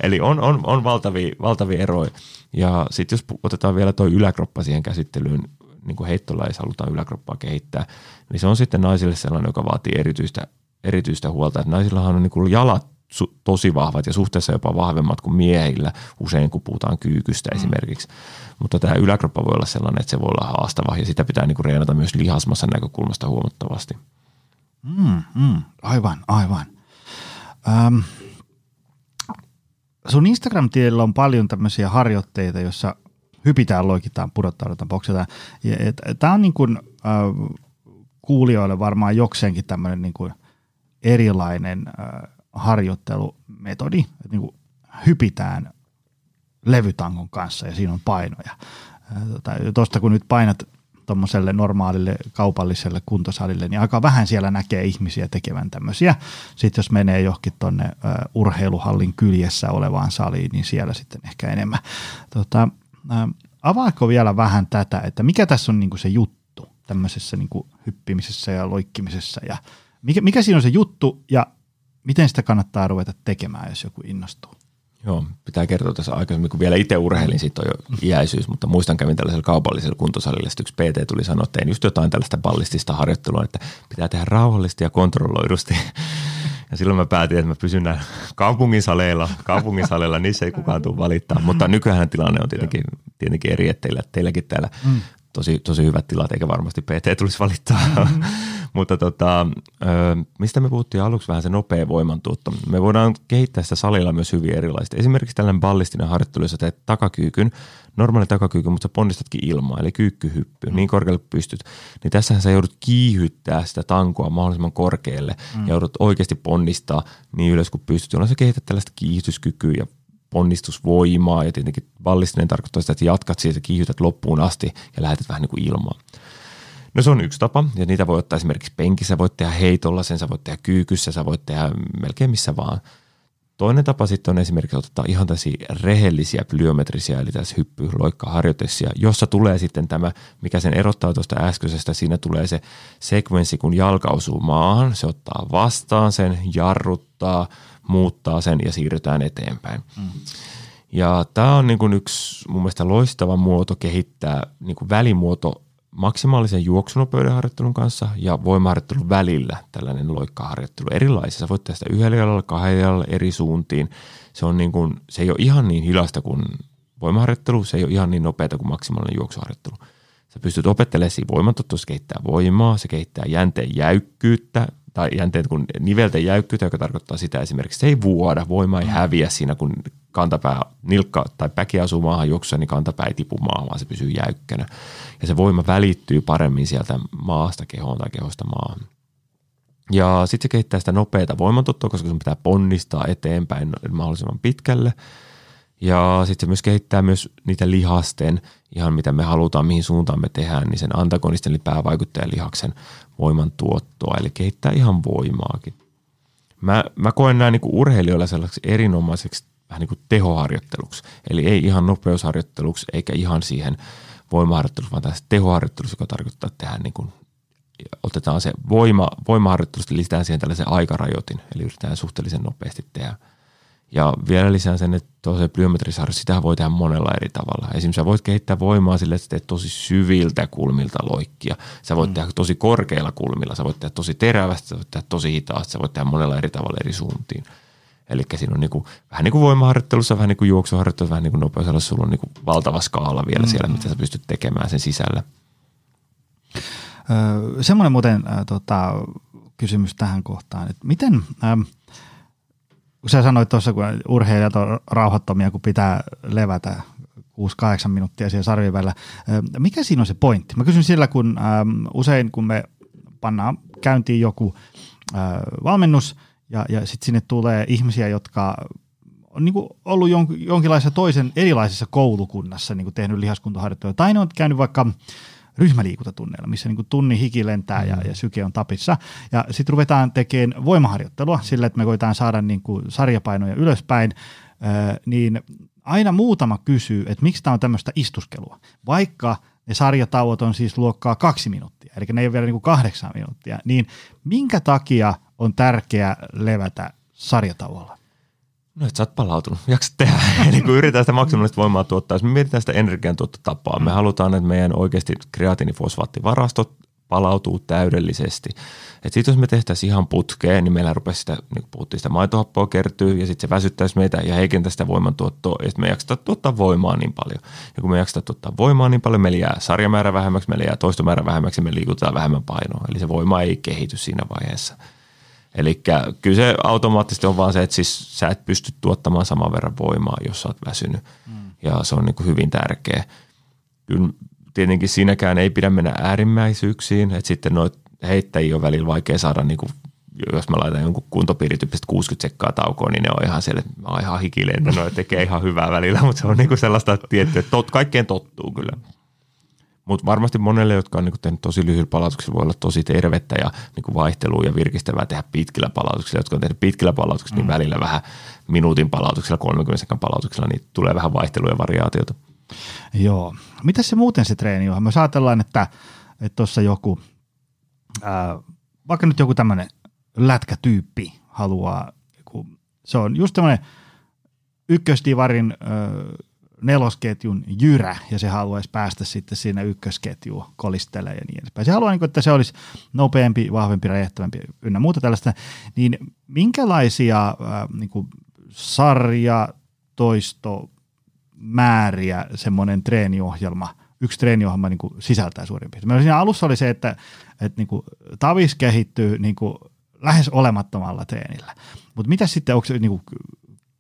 Eli on, on, on valtavia, valtavia eroja. Ja sitten jos otetaan vielä tuo yläkroppa siihen käsittelyyn, niin kuin heittolajissa halutaan yläkroppaa kehittää, niin se on sitten naisille sellainen, joka vaatii erityistä, erityistä huolta. Että naisillahan on niin kuin jalat su- tosi vahvat ja suhteessa jopa vahvemmat kuin miehillä, usein kun puhutaan kyykystä mm. esimerkiksi. Mutta tämä yläkroppa voi olla sellainen, että se voi olla haastava ja sitä pitää niin kuin reenata myös lihasmassa näkökulmasta huomattavasti. Mm, mm, aivan, aivan. Öm, sun Instagram-tilillä on paljon tämmöisiä harjoitteita, joissa hypitään, loikitaan, pudottaudutaan, boksataan. Tämä on niin kuin, äh, kuulijoille varmaan jokseenkin tämmöinen niin kuin erilainen äh, harjoittelumetodi, että niin kuin hypitään levytangon kanssa ja siinä on painoja. Tuosta kun nyt painat tuommoiselle normaalille kaupalliselle kuntosalille, niin aika vähän siellä näkee ihmisiä tekevän tämmöisiä. Sitten jos menee johonkin tuonne urheiluhallin kyljessä olevaan saliin, niin siellä sitten ehkä enemmän. Tota, avaako vielä vähän tätä, että mikä tässä on niinku se juttu tämmöisessä niinku hyppimisessä ja loikkimisessa ja mikä, mikä siinä on se juttu ja miten sitä kannattaa ruveta tekemään, jos joku innostuu? Joo, pitää kertoa tässä aikaisemmin, kun vielä itse urheilin, siitä on jo iäisyys, mutta muistan kävin tällaisella kaupallisella kuntosalilla, sitten yksi PT tuli sanoa, että tein just jotain tällaista ballistista harjoittelua, että pitää tehdä rauhallisesti ja kontrolloidusti. Ja silloin mä päätin, että mä pysyn näillä kaupungin saleilla, kaupungin saleilla, niissä ei kukaan tule valittaa. Mutta nykyään tilanne on tietenkin, tietenkin eri, että teillä, teilläkin täällä mm. Tosi, tosi hyvät tilat, eikä varmasti PT tulisi valittaa. Mm-hmm. Mutta tota, mistä me puhuttiin aluksi vähän se nopea voimantuotto. Me voidaan kehittää sitä salilla myös hyvin erilaista. Esimerkiksi tällainen ballistinen harjoittelu, jos teet takakyykyn, normaali takakyykky, mutta sä ponnistatkin ilmaa, eli kyykkyhyppy, mm. niin korkealle kuin pystyt. Niin tässähän sä joudut kiihyttää sitä tankoa mahdollisimman korkealle mm. ja joudut oikeasti ponnistaa niin ylös kuin pystyt, jolloin sä kehität tällaista kiihdytyskykyä ja ponnistusvoimaa. Ja tietenkin ballistinen tarkoittaa sitä, että jatkat siitä, kiihytät loppuun asti ja lähetät vähän niin kuin ilmaa. No se on yksi tapa, ja niitä voi ottaa esimerkiksi penkissä, voit tehdä heitolla, sen sä voit tehdä kyykyssä, sä voit tehdä melkein missä vaan. Toinen tapa sitten on esimerkiksi ottaa ihan tällaisia rehellisiä plyometrisiä, eli tässä hyppy harjoituksia, jossa tulee sitten tämä, mikä sen erottaa tuosta äskeisestä, siinä tulee se sekvenssi, kun jalka osuu maahan, se ottaa vastaan sen, jarruttaa, muuttaa sen ja siirrytään eteenpäin. Mm. Ja tämä on niin kuin yksi mun mielestä loistava muoto kehittää niin kuin välimuoto maksimaalisen juoksunopeuden harjoittelun kanssa ja voimaharjoittelun välillä tällainen loikkaharjoittelu erilaisissa. Voit tehdä sitä yhdellä jalalla, kahdella jalalla eri suuntiin. Se, on niin kuin, se ei ole ihan niin hilasta kuin voimaharjoittelu, se ei ole ihan niin nopeata kuin maksimaalinen juoksuharjoittelu. Sä pystyt opettelemaan siinä voimantotta, se kehittää voimaa, se kehittää jänteen jäykkyyttä, tai jänteen kun nivelten jäykkyyttä, joka tarkoittaa sitä esimerkiksi, se ei vuoda, voima ei häviä siinä, kun kantapää, nilkka tai päki asuu maahan juoksussa, niin kantapää ei tipu maahan, vaan se pysyy jäykkänä. Ja se voima välittyy paremmin sieltä maasta kehoon tai kehosta maahan. Ja sitten se kehittää sitä nopeata voimantuttua, koska sun pitää ponnistaa eteenpäin mahdollisimman pitkälle. Ja sitten se myös kehittää myös niitä lihasten, ihan mitä me halutaan, mihin suuntaan me tehdään, niin sen antagonisten eli päävaikuttajan lihaksen voimantuottoa, eli kehittää ihan voimaakin. Mä, mä koen nämä niin urheilijoilla sellaiseksi erinomaiseksi vähän niin kuin tehoharjoitteluksi. Eli ei ihan nopeusharjoitteluksi eikä ihan siihen voimaharjoitteluksi, vaan tässä tehoharjoitteluksi, joka tarkoittaa, että tehdään niin kuin, otetaan se voima, voimaharjoittelusta, lisätään siihen tällaisen aikarajoitin, eli yritetään suhteellisen nopeasti tehdä. Ja vielä lisään sen, että tosiaan plyometrisarjo, sitä voi tehdä monella eri tavalla. Esimerkiksi sä voit kehittää voimaa sille, että sä teet tosi syviltä kulmilta loikkia. Sä voit mm. tehdä tosi korkeilla kulmilla, sä voit tehdä tosi terävästi, sä voit tehdä tosi hitaasti, sä voit tehdä monella eri tavalla eri suuntiin. Eli siinä on niin kuin, vähän niin kuin voimaharjoittelussa, vähän niin kuin juoksuharjoittelussa, vähän niin kuin nopeudella, sulla on niin kuin valtava skaala vielä mm. siellä, mitä sä pystyt tekemään sen sisällä. Öö, semmoinen muuten äh, tota, kysymys tähän kohtaan, että miten, ähm, kun sä sanoit tuossa, kun urheilijat on rauhattomia, kun pitää levätä 6-8 minuuttia siellä sarvien välillä. Mikä siinä on se pointti? Mä kysyn sillä, kun ähm, usein kun me pannaan käyntiin joku valmennus – ja, ja sitten sinne tulee ihmisiä, jotka on niin ollut jon, jonkinlaisessa toisen erilaisessa koulukunnassa niin tehnyt lihaskuntoharjoittelua. Tai ne on käynyt vaikka ryhmäliikuntatunneilla, missä niin kuin tunni hiki lentää ja, ja syke on tapissa. Ja sitten ruvetaan tekemään voimaharjoittelua sillä, että me koitetaan saada niin kuin sarjapainoja ylöspäin, niin aina muutama kysyy, että miksi tämä on tämmöistä istuskelua, vaikka ne sarjatauot on siis luokkaa kaksi minuuttia, eli ne ei ole vielä niin kuin kahdeksan minuuttia, niin minkä takia on tärkeää levätä sarjatauolla? No et sä oot palautunut, jaksat tehdä. Eli kun yritetään sitä maksimaalista voimaa tuottaa, jos me mietitään sitä energiantuottotapaa, me halutaan, että meidän oikeasti kreatiinifosfaattivarastot palautuu täydellisesti. Et sit jos me tehtäisiin ihan putkeen, niin meillä rupesi sitä, niin puhuttiin, sitä maitohappoa kertyy ja sitten se väsyttäisi meitä ja heikentäisi sitä voimantuottoa, ja me ei jakseta tuottaa voimaa niin paljon. Ja kun me jakseta tuottaa voimaa niin paljon, meillä jää sarjamäärä vähemmäksi, meillä jää toistomäärä vähemmäksi ja me liikutaan vähemmän painoa. Eli se voima ei kehity siinä vaiheessa. Eli kyllä se automaattisesti on vaan se, että siis sä et pysty tuottamaan saman verran voimaa, jos sä oot väsynyt. Mm. Ja se on niin kuin hyvin tärkeä. Kyllä tietenkin siinäkään ei pidä mennä äärimmäisyyksiin, että sitten noit heittäjiä on välillä vaikea saada niin kuin jos mä laitan jonkun kuntopiirityyppiset 60 sekkaa taukoon, niin ne on ihan siellä, että mä oon ihan hikilentänyt ja tekee ihan hyvää välillä, mutta se on niinku sellaista tiettyä, että tot, kaikkeen tottuu kyllä. Mutta varmasti monelle, jotka on niinku tehnyt tosi lyhyillä palautuksilla, voi olla tosi tervettä ja niinku vaihtelua ja virkistävää tehdä pitkillä palautuksilla. Jotka on tehnyt pitkillä palautuksilla, niin mm. niin välillä vähän minuutin palautuksilla, 30 sekan palautuksilla, niin tulee vähän vaihtelua ja variaatiota. Joo. Mitä se muuten se treeni on? Me ajatellaan, että tuossa joku, ää, vaikka nyt joku tämmöinen lätkätyyppi haluaa, se on just tämmöinen ykköstivarin nelosketjun jyrä ja se haluaisi päästä sitten siinä ykkösketjuun kolistelemaan ja niin edespäin. Se haluaa, niin että se olisi nopeampi, vahvempi, räjähtävämpi ynnä muuta tällaista. Niin minkälaisia äh, niin kuin sarja, toisto, määriä semmoinen treeniohjelma, yksi treeniohjelma niin kuin sisältää suurin piirtein. Meillä siinä alussa oli se, että, että niin kuin tavis kehittyy niin kuin lähes olemattomalla treenillä. Mutta mitä sitten, onko niin kuin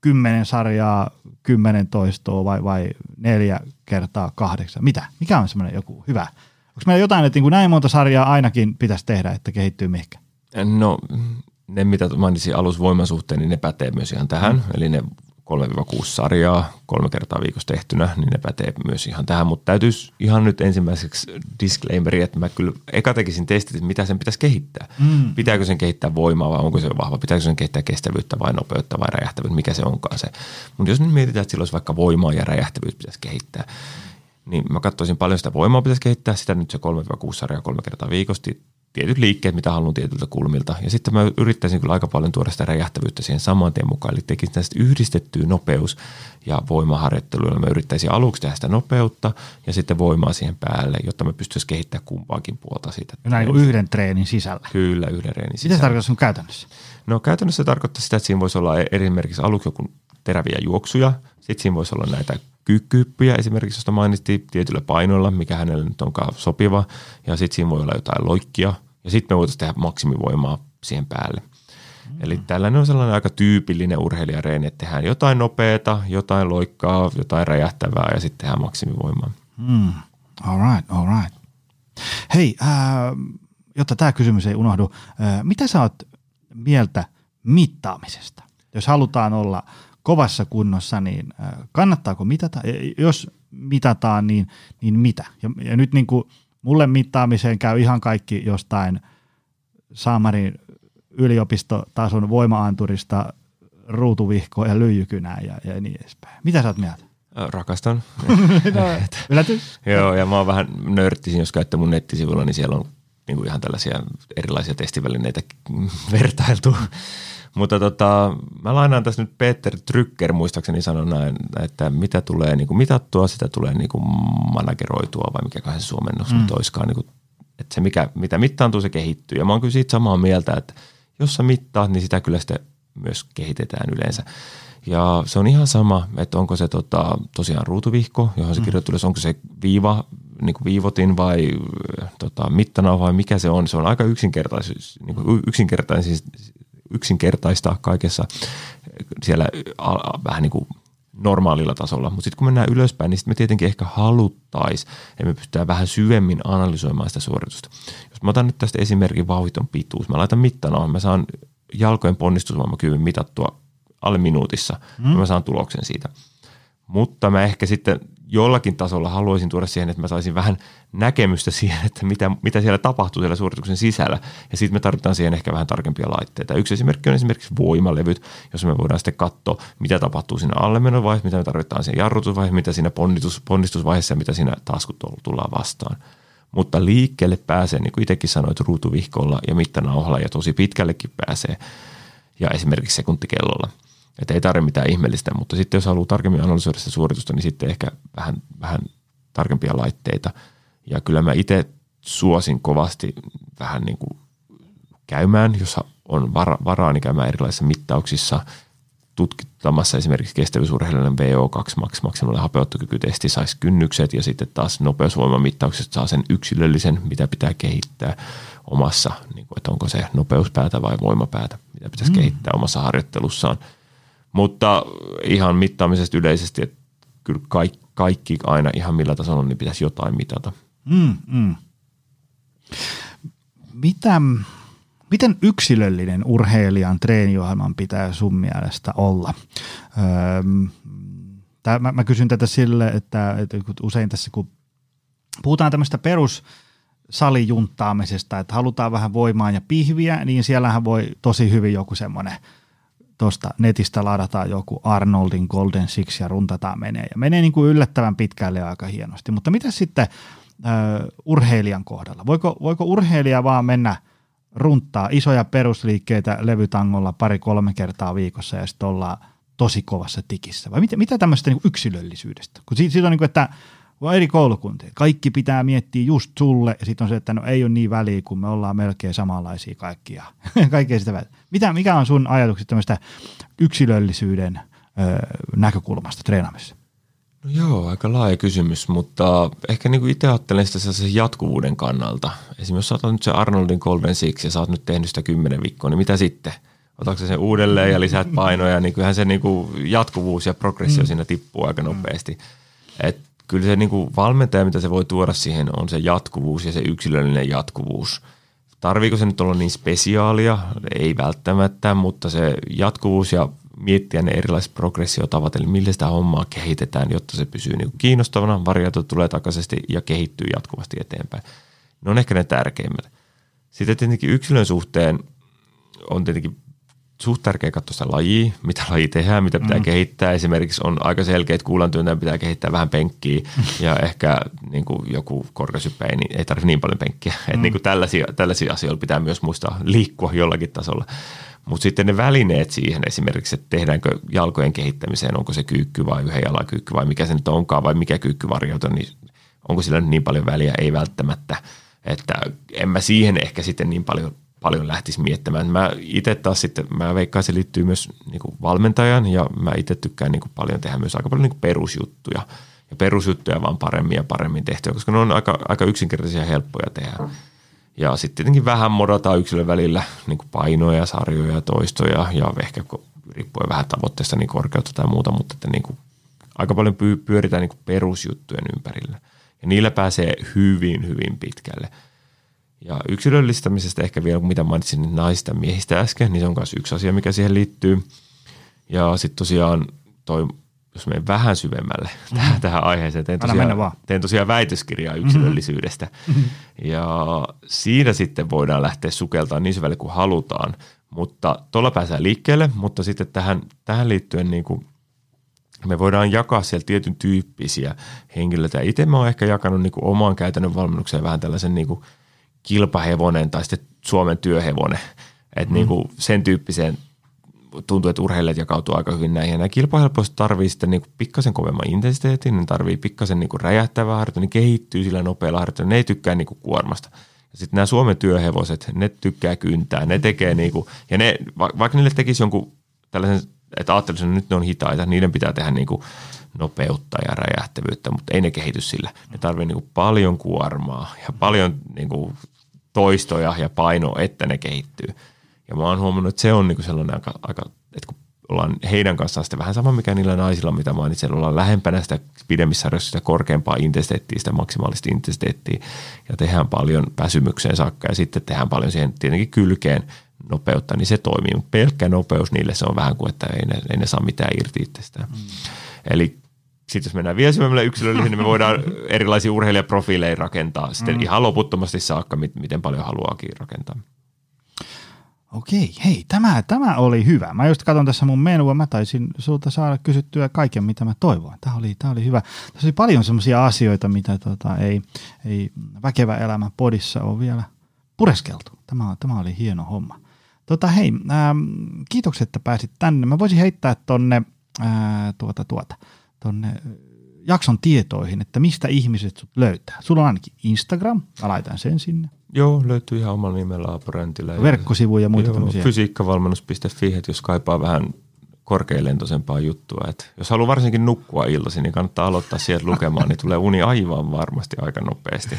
kymmenen sarjaa, kymmenen toistoa vai, vai neljä kertaa kahdeksan? Mitä? Mikä on semmoinen joku hyvä? Onko meillä jotain, että niin kuin näin monta sarjaa ainakin pitäisi tehdä, että kehittyy mihinkä? No ne, mitä mainitsin alusvoiman suhteen, niin ne pätee myös ihan tähän. Mm. Eli ne 3-6 sarjaa kolme kertaa viikossa tehtynä, niin ne pätee myös ihan tähän. Mutta täytyisi ihan nyt ensimmäiseksi disclaimeri, että mä kyllä eka tekisin testit, että mitä sen pitäisi kehittää. Mm. Pitääkö sen kehittää voimaa vai onko se vahva? Pitääkö sen kehittää kestävyyttä vai nopeutta vai räjähtävyyttä? Mikä se onkaan se? Mutta jos nyt mietitään, että sillä olisi vaikka voimaa ja räjähtävyyttä pitäisi kehittää, niin mä katsoisin paljon sitä voimaa pitäisi kehittää, sitä nyt se 3-6 sarjaa kolme kertaa viikossa tietyt liikkeet, mitä haluan tietyltä kulmilta. Ja sitten mä yrittäisin kyllä aika paljon tuoda sitä räjähtävyyttä siihen saman tien mukaan. Eli tekisin tästä yhdistettyä nopeus- ja voimaharjoitteluilla. Mä yrittäisin aluksi tehdä sitä nopeutta ja sitten voimaa siihen päälle, jotta me pystyisimme kehittämään kumpaankin puolta siitä. Näin yhden treenin sisällä. Kyllä, yhden treenin sisällä. Mitä se tarkoittaa sun käytännössä? No käytännössä se tarkoittaa sitä, että siinä voisi olla esimerkiksi aluksi joku teräviä juoksuja, sitten siinä voisi olla näitä kyykkyhyppyjä esimerkiksi, josta mainittiin tietyllä painoilla, mikä hänelle nyt onkaan sopiva. Ja sitten siinä voi olla jotain loikkia. Ja sitten me voitaisiin tehdä maksimivoimaa siihen päälle. Mm. Eli tällainen on sellainen aika tyypillinen urheilijareeni, että tehdään jotain nopeata, jotain loikkaa, jotain räjähtävää ja sitten tehdään maksimivoimaa. Mm. All right, all right. Hei, äh, jotta tämä kysymys ei unohdu, äh, mitä sä oot mieltä mittaamisesta? Jos halutaan olla kovassa kunnossa, niin kannattaako mitata? Jos mitataan, niin, niin mitä? Ja, ja nyt niin kuin mulle mittaamiseen käy ihan kaikki jostain Saamarin yliopistotason voimaanturista ruutuvihkoa ja lyijykynää ja, ja niin edespäin. Mitä sä oot mieltä? Rakastan. no, Joo, ja mä oon vähän nörttisin, jos käyttää mun nettisivuilla, niin siellä on niin kuin ihan tällaisia erilaisia testivälineitä vertailtu. Mutta tota, mä lainaan tässä nyt Peter Trycker muistaakseni sanon näin, että mitä tulee niin kuin mitattua, sitä tulee niin kuin manageroitua vai mikä se suomennos mm. nyt olisikaan. Niin kuin, että se mikä, mitä mittaantuu, se kehittyy. Ja mä oon kyllä siitä samaa mieltä, että jos sä mittaat, niin sitä kyllä sitten myös kehitetään yleensä. Ja se on ihan sama, että onko se tota, tosiaan ruutuvihko, johon se mm. kirjoittuu, onko se viiva, niin kuin viivotin vai tota, mittana vai mikä se on. Se on aika yksinkertainen, niin kuin yksinkertainen siis yksinkertaistaa kaikessa siellä vähän niin kuin normaalilla tasolla. Mutta sitten kun mennään ylöspäin, niin sitten me tietenkin ehkä haluttaisiin, että me pystytään vähän syvemmin analysoimaan sitä suoritusta. Jos mä otan nyt tästä esimerkin vauhiton pituus, mä laitan mittana, mä saan jalkojen ponnistusvoimakyvyn mitattua alle minuutissa, mm. ja mä saan tuloksen siitä. Mutta mä ehkä sitten jollakin tasolla haluaisin tuoda siihen, että mä saisin vähän näkemystä siihen, että mitä, mitä siellä tapahtuu siellä suorituksen sisällä. Ja sitten me tarvitaan siihen ehkä vähän tarkempia laitteita. Yksi esimerkki on esimerkiksi voimalevyt, jos me voidaan sitten katsoa, mitä tapahtuu siinä allemenovaiheessa, mitä me tarvitaan siinä jarrutusvaiheessa, mitä siinä ponnistus, ponnistusvaiheessa ja mitä siinä taas kun tullaan vastaan. Mutta liikkeelle pääsee, niin kuin itsekin sanoit, ruutuvihkolla ja mittanauhalla ja tosi pitkällekin pääsee. Ja esimerkiksi sekuntikellolla – että ei tarvitse mitään ihmeellistä, mutta sitten jos haluaa tarkemmin analysoida sitä suoritusta, niin sitten ehkä vähän, vähän tarkempia laitteita. Ja kyllä mä itse suosin kovasti vähän niin kuin käymään, jos on vara, varaa, niin käymään erilaisissa mittauksissa tutkittamassa esimerkiksi kestävyysurheilijan VO2 max, maksimaalinen hapeuttokykytesti saisi kynnykset ja sitten taas nopeusvoimamittauksesta saa sen yksilöllisen, mitä pitää kehittää omassa, niin kuin, että onko se nopeuspäätä vai voimapäätä, mitä pitäisi mm. kehittää omassa harjoittelussaan – mutta ihan mittaamisesta yleisesti, että kyllä kaikki, kaikki aina ihan millä tasolla niin pitäisi jotain mitata. Mm, mm. Mitä, miten yksilöllinen urheilijan treeniohjelman pitää sun mielestä olla? Öö, tää, mä, mä kysyn tätä sille, että, että usein tässä kun puhutaan tämmöistä perus salijunttaamisesta, että halutaan vähän voimaa ja pihviä, niin siellähän voi tosi hyvin joku semmoinen – tuosta netistä ladataan joku Arnoldin Golden Six ja runtataan menee. Ja menee niin kuin yllättävän pitkälle ja aika hienosti. Mutta mitä sitten uh, urheilijan kohdalla? Voiko, voiko urheilija vaan mennä runttaa isoja perusliikkeitä levytangolla pari-kolme kertaa viikossa ja sitten ollaan tosi kovassa tikissä? Vai mitä, mitä tämmöistä niin yksilöllisyydestä? Kun siitä, siitä on niin kuin, että on eri koulukuntia. Kaikki pitää miettiä just sulle ja sitten on se, että no ei ole niin väliä, kun me ollaan melkein samanlaisia kaikkia. Kaikkea sitä väliä. Mitä, mikä on sun ajatukset tämmöistä yksilöllisyyden ö, näkökulmasta treenaamisessa? No joo, aika laaja kysymys, mutta ehkä niin kuin itse ajattelen sitä jatkuvuuden kannalta. Esimerkiksi jos sä nyt se Arnoldin Golden Six ja sä oot nyt tehnyt sitä kymmenen viikkoa, niin mitä sitten? Otatko sen uudelleen ja lisäät painoja, niin kyllähän se niin kuin jatkuvuus ja progressio mm. siinä tippuu aika nopeasti. Et kyllä se niin kuin valmentaja, mitä se voi tuoda siihen, on se jatkuvuus ja se yksilöllinen jatkuvuus. Tarviiko se nyt olla niin spesiaalia? Ei välttämättä, mutta se jatkuvuus ja miettiä ne erilaiset progressiotavat, eli millä sitä hommaa kehitetään, jotta se pysyy niin kiinnostavana, variaatio tulee takaisesti ja kehittyy jatkuvasti eteenpäin. Ne on ehkä ne tärkeimmät. Sitten tietenkin yksilön suhteen on tietenkin suht tärkeä katsoa sitä lajia, mitä laji tehdään, mitä pitää mm. kehittää. Esimerkiksi on aika selkeä, että kuulantyöntäjän pitää kehittää vähän penkkiä ja ehkä niin kuin joku korkeushyppäjä, niin ei tarvitse niin paljon penkkiä. Mm. Että niin kuin tällaisia, tällaisia asioita pitää myös muistaa liikkua jollakin tasolla. Mutta sitten ne välineet siihen esimerkiksi, että tehdäänkö jalkojen kehittämiseen, onko se kyykky vai yhden jalan kyykky vai mikä se nyt onkaan vai mikä kyykkyvarjoitu, niin onko sillä niin paljon väliä, ei välttämättä. Että en mä siihen ehkä sitten niin paljon paljon lähtisi miettimään. Mä itse taas sitten, mä veikkaan, se liittyy myös niin kuin valmentajan ja mä itse tykkään niin kuin paljon tehdä myös aika paljon niin kuin perusjuttuja ja perusjuttuja vaan paremmin ja paremmin tehtyä, koska ne on aika, aika yksinkertaisia ja helppoja tehdä. Ja sitten tietenkin vähän modataan yksilön välillä niin kuin painoja, sarjoja ja toistoja ja ehkä riippuen vähän tavoitteesta niin korkeutta tai muuta, mutta että niin kuin aika paljon pyöritään niin kuin perusjuttujen ympärillä. Ja niillä pääsee hyvin, hyvin pitkälle – ja yksilöllistämisestä ehkä vielä, mitä mainitsin naista miehistä äsken, niin se on myös yksi asia, mikä siihen liittyy. Ja sitten tosiaan toi, jos menen vähän syvemmälle mm-hmm. tähän, tähän aiheeseen, teen tosiaan, teen tosiaan väitöskirjaa mhm. yksilöllisyydestä. Mm-hmm. Ja siinä sitten voidaan lähteä sukeltaan niin syvälle kuin halutaan, mutta tuolla pääsee liikkeelle, mutta sitten tähän, tähän liittyen niin kuin me voidaan jakaa siellä tietyn tyyppisiä henkilöitä. Itse mä oon ehkä jakanut niin kuin omaan käytännön valmennukseen vähän tällaisen niin kuin – kilpahevonen tai sitten Suomen työhevonen. Että mm. niin kuin sen tyyppiseen tuntuu, että urheilijat jakautuu aika hyvin näihin. Ja nämä kilpahelpoiset tarvii sitten niin kuin pikkasen kovemman intensiteetin, ne tarvii pikkasen niin kuin räjähtävää harjoittelua, ne kehittyy sillä nopealla harjoittelulla, ne ei tykkää niin kuin kuormasta. Ja sitten nämä Suomen työhevoset, ne tykkää kyntää, ne tekee niin kuin, ja ne, vaikka niille tekisi jonkun tällaisen, että ajattelisin, että nyt ne on hitaita, niiden pitää tehdä niin kuin nopeutta ja räjähtävyyttä, mutta ei ne kehity sillä. Ne tarvii niin kuin paljon kuormaa ja paljon niin kuin toistoja ja painoa, että ne kehittyy. Ja mä oon huomannut, että se on niin kuin sellainen aika, aika että kun ollaan heidän kanssaan sitten vähän sama, mikä niillä naisilla, mitä mainitsin, ollaan lähempänä sitä pidemmissä sarjoissa sitä korkeampaa intensiteettiä, sitä maksimaalista intensiteettiä ja tehdään paljon väsymykseen saakka ja sitten tehdään paljon siihen tietenkin kylkeen nopeutta, niin se toimii. Mutta pelkkä nopeus niille se on vähän kuin, että ei ne, ei ne saa mitään irti itsestään. Mm. Eli Sitten jos mennään vielä syvemmälle yksilöllisiin, niin me voidaan erilaisia urheilijaprofiileja rakentaa sitten mm. ihan loputtomasti saakka, miten paljon haluaakin rakentaa. Okei, hei, tämä, tämä oli hyvä. Mä just katson tässä mun menua, mä taisin sulta saada kysyttyä kaiken, mitä mä toivoin. Tämä oli, tämä oli hyvä. Tässä oli paljon semmoisia asioita, mitä tota, ei, ei väkevä elämä podissa ole vielä pureskeltu. Tämä, tämä oli hieno homma. Tota, hei, ähm, kiitokset, että pääsit tänne. Mä voisin heittää tonne, ää, tuota, tuota, tonne jakson tietoihin, että mistä ihmiset sut löytää. Sulla on ainakin Instagram, mä laitan sen sinne. Joo, löytyy ihan omalla nimellä Aporentillä. Verkkosivuja ja muita Joo, tämmöisiä. Fysiikkavalmennus.fi, että jos kaipaa vähän korkealentoisempaa juttua. Että jos haluaa varsinkin nukkua illasi, niin kannattaa aloittaa sieltä lukemaan, niin tulee uni aivan varmasti aika nopeasti.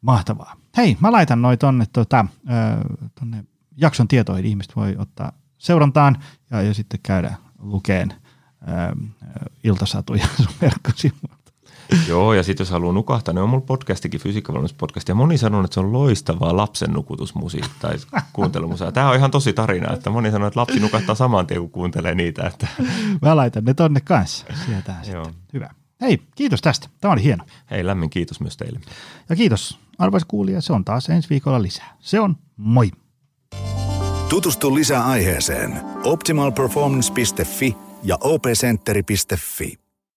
Mahtavaa. Hei, mä laitan noin tonne, tota, tonne jakson tietoihin. Ihmiset voi ottaa seurantaan ja, ja sitten käydä lukeen iltasatuja sun verkkosivuilta. Joo, ja sitten jos haluaa nukahtaa, niin on mulla podcastikin, fysiikkavalmennuspodcast, ja moni sanoo, että se on loistavaa lapsen nukutusmusiikkaa tai kuuntelumusaa. Tämä on ihan tosi tarina, että moni sanoo, että lapsi nukahtaa saman tien, kun kuuntelee niitä. Että. Mä laitan ne tonne kanssa. Sieltä sitten. Hyvä. Hei, kiitos tästä. Tämä oli hieno. Hei, lämmin kiitos myös teille. Ja kiitos, arvoisa kuulija. Se on taas ensi viikolla lisää. Se on moi. Tutustu lisää aiheeseen optimalperformance.fi ja opcenteri.fi.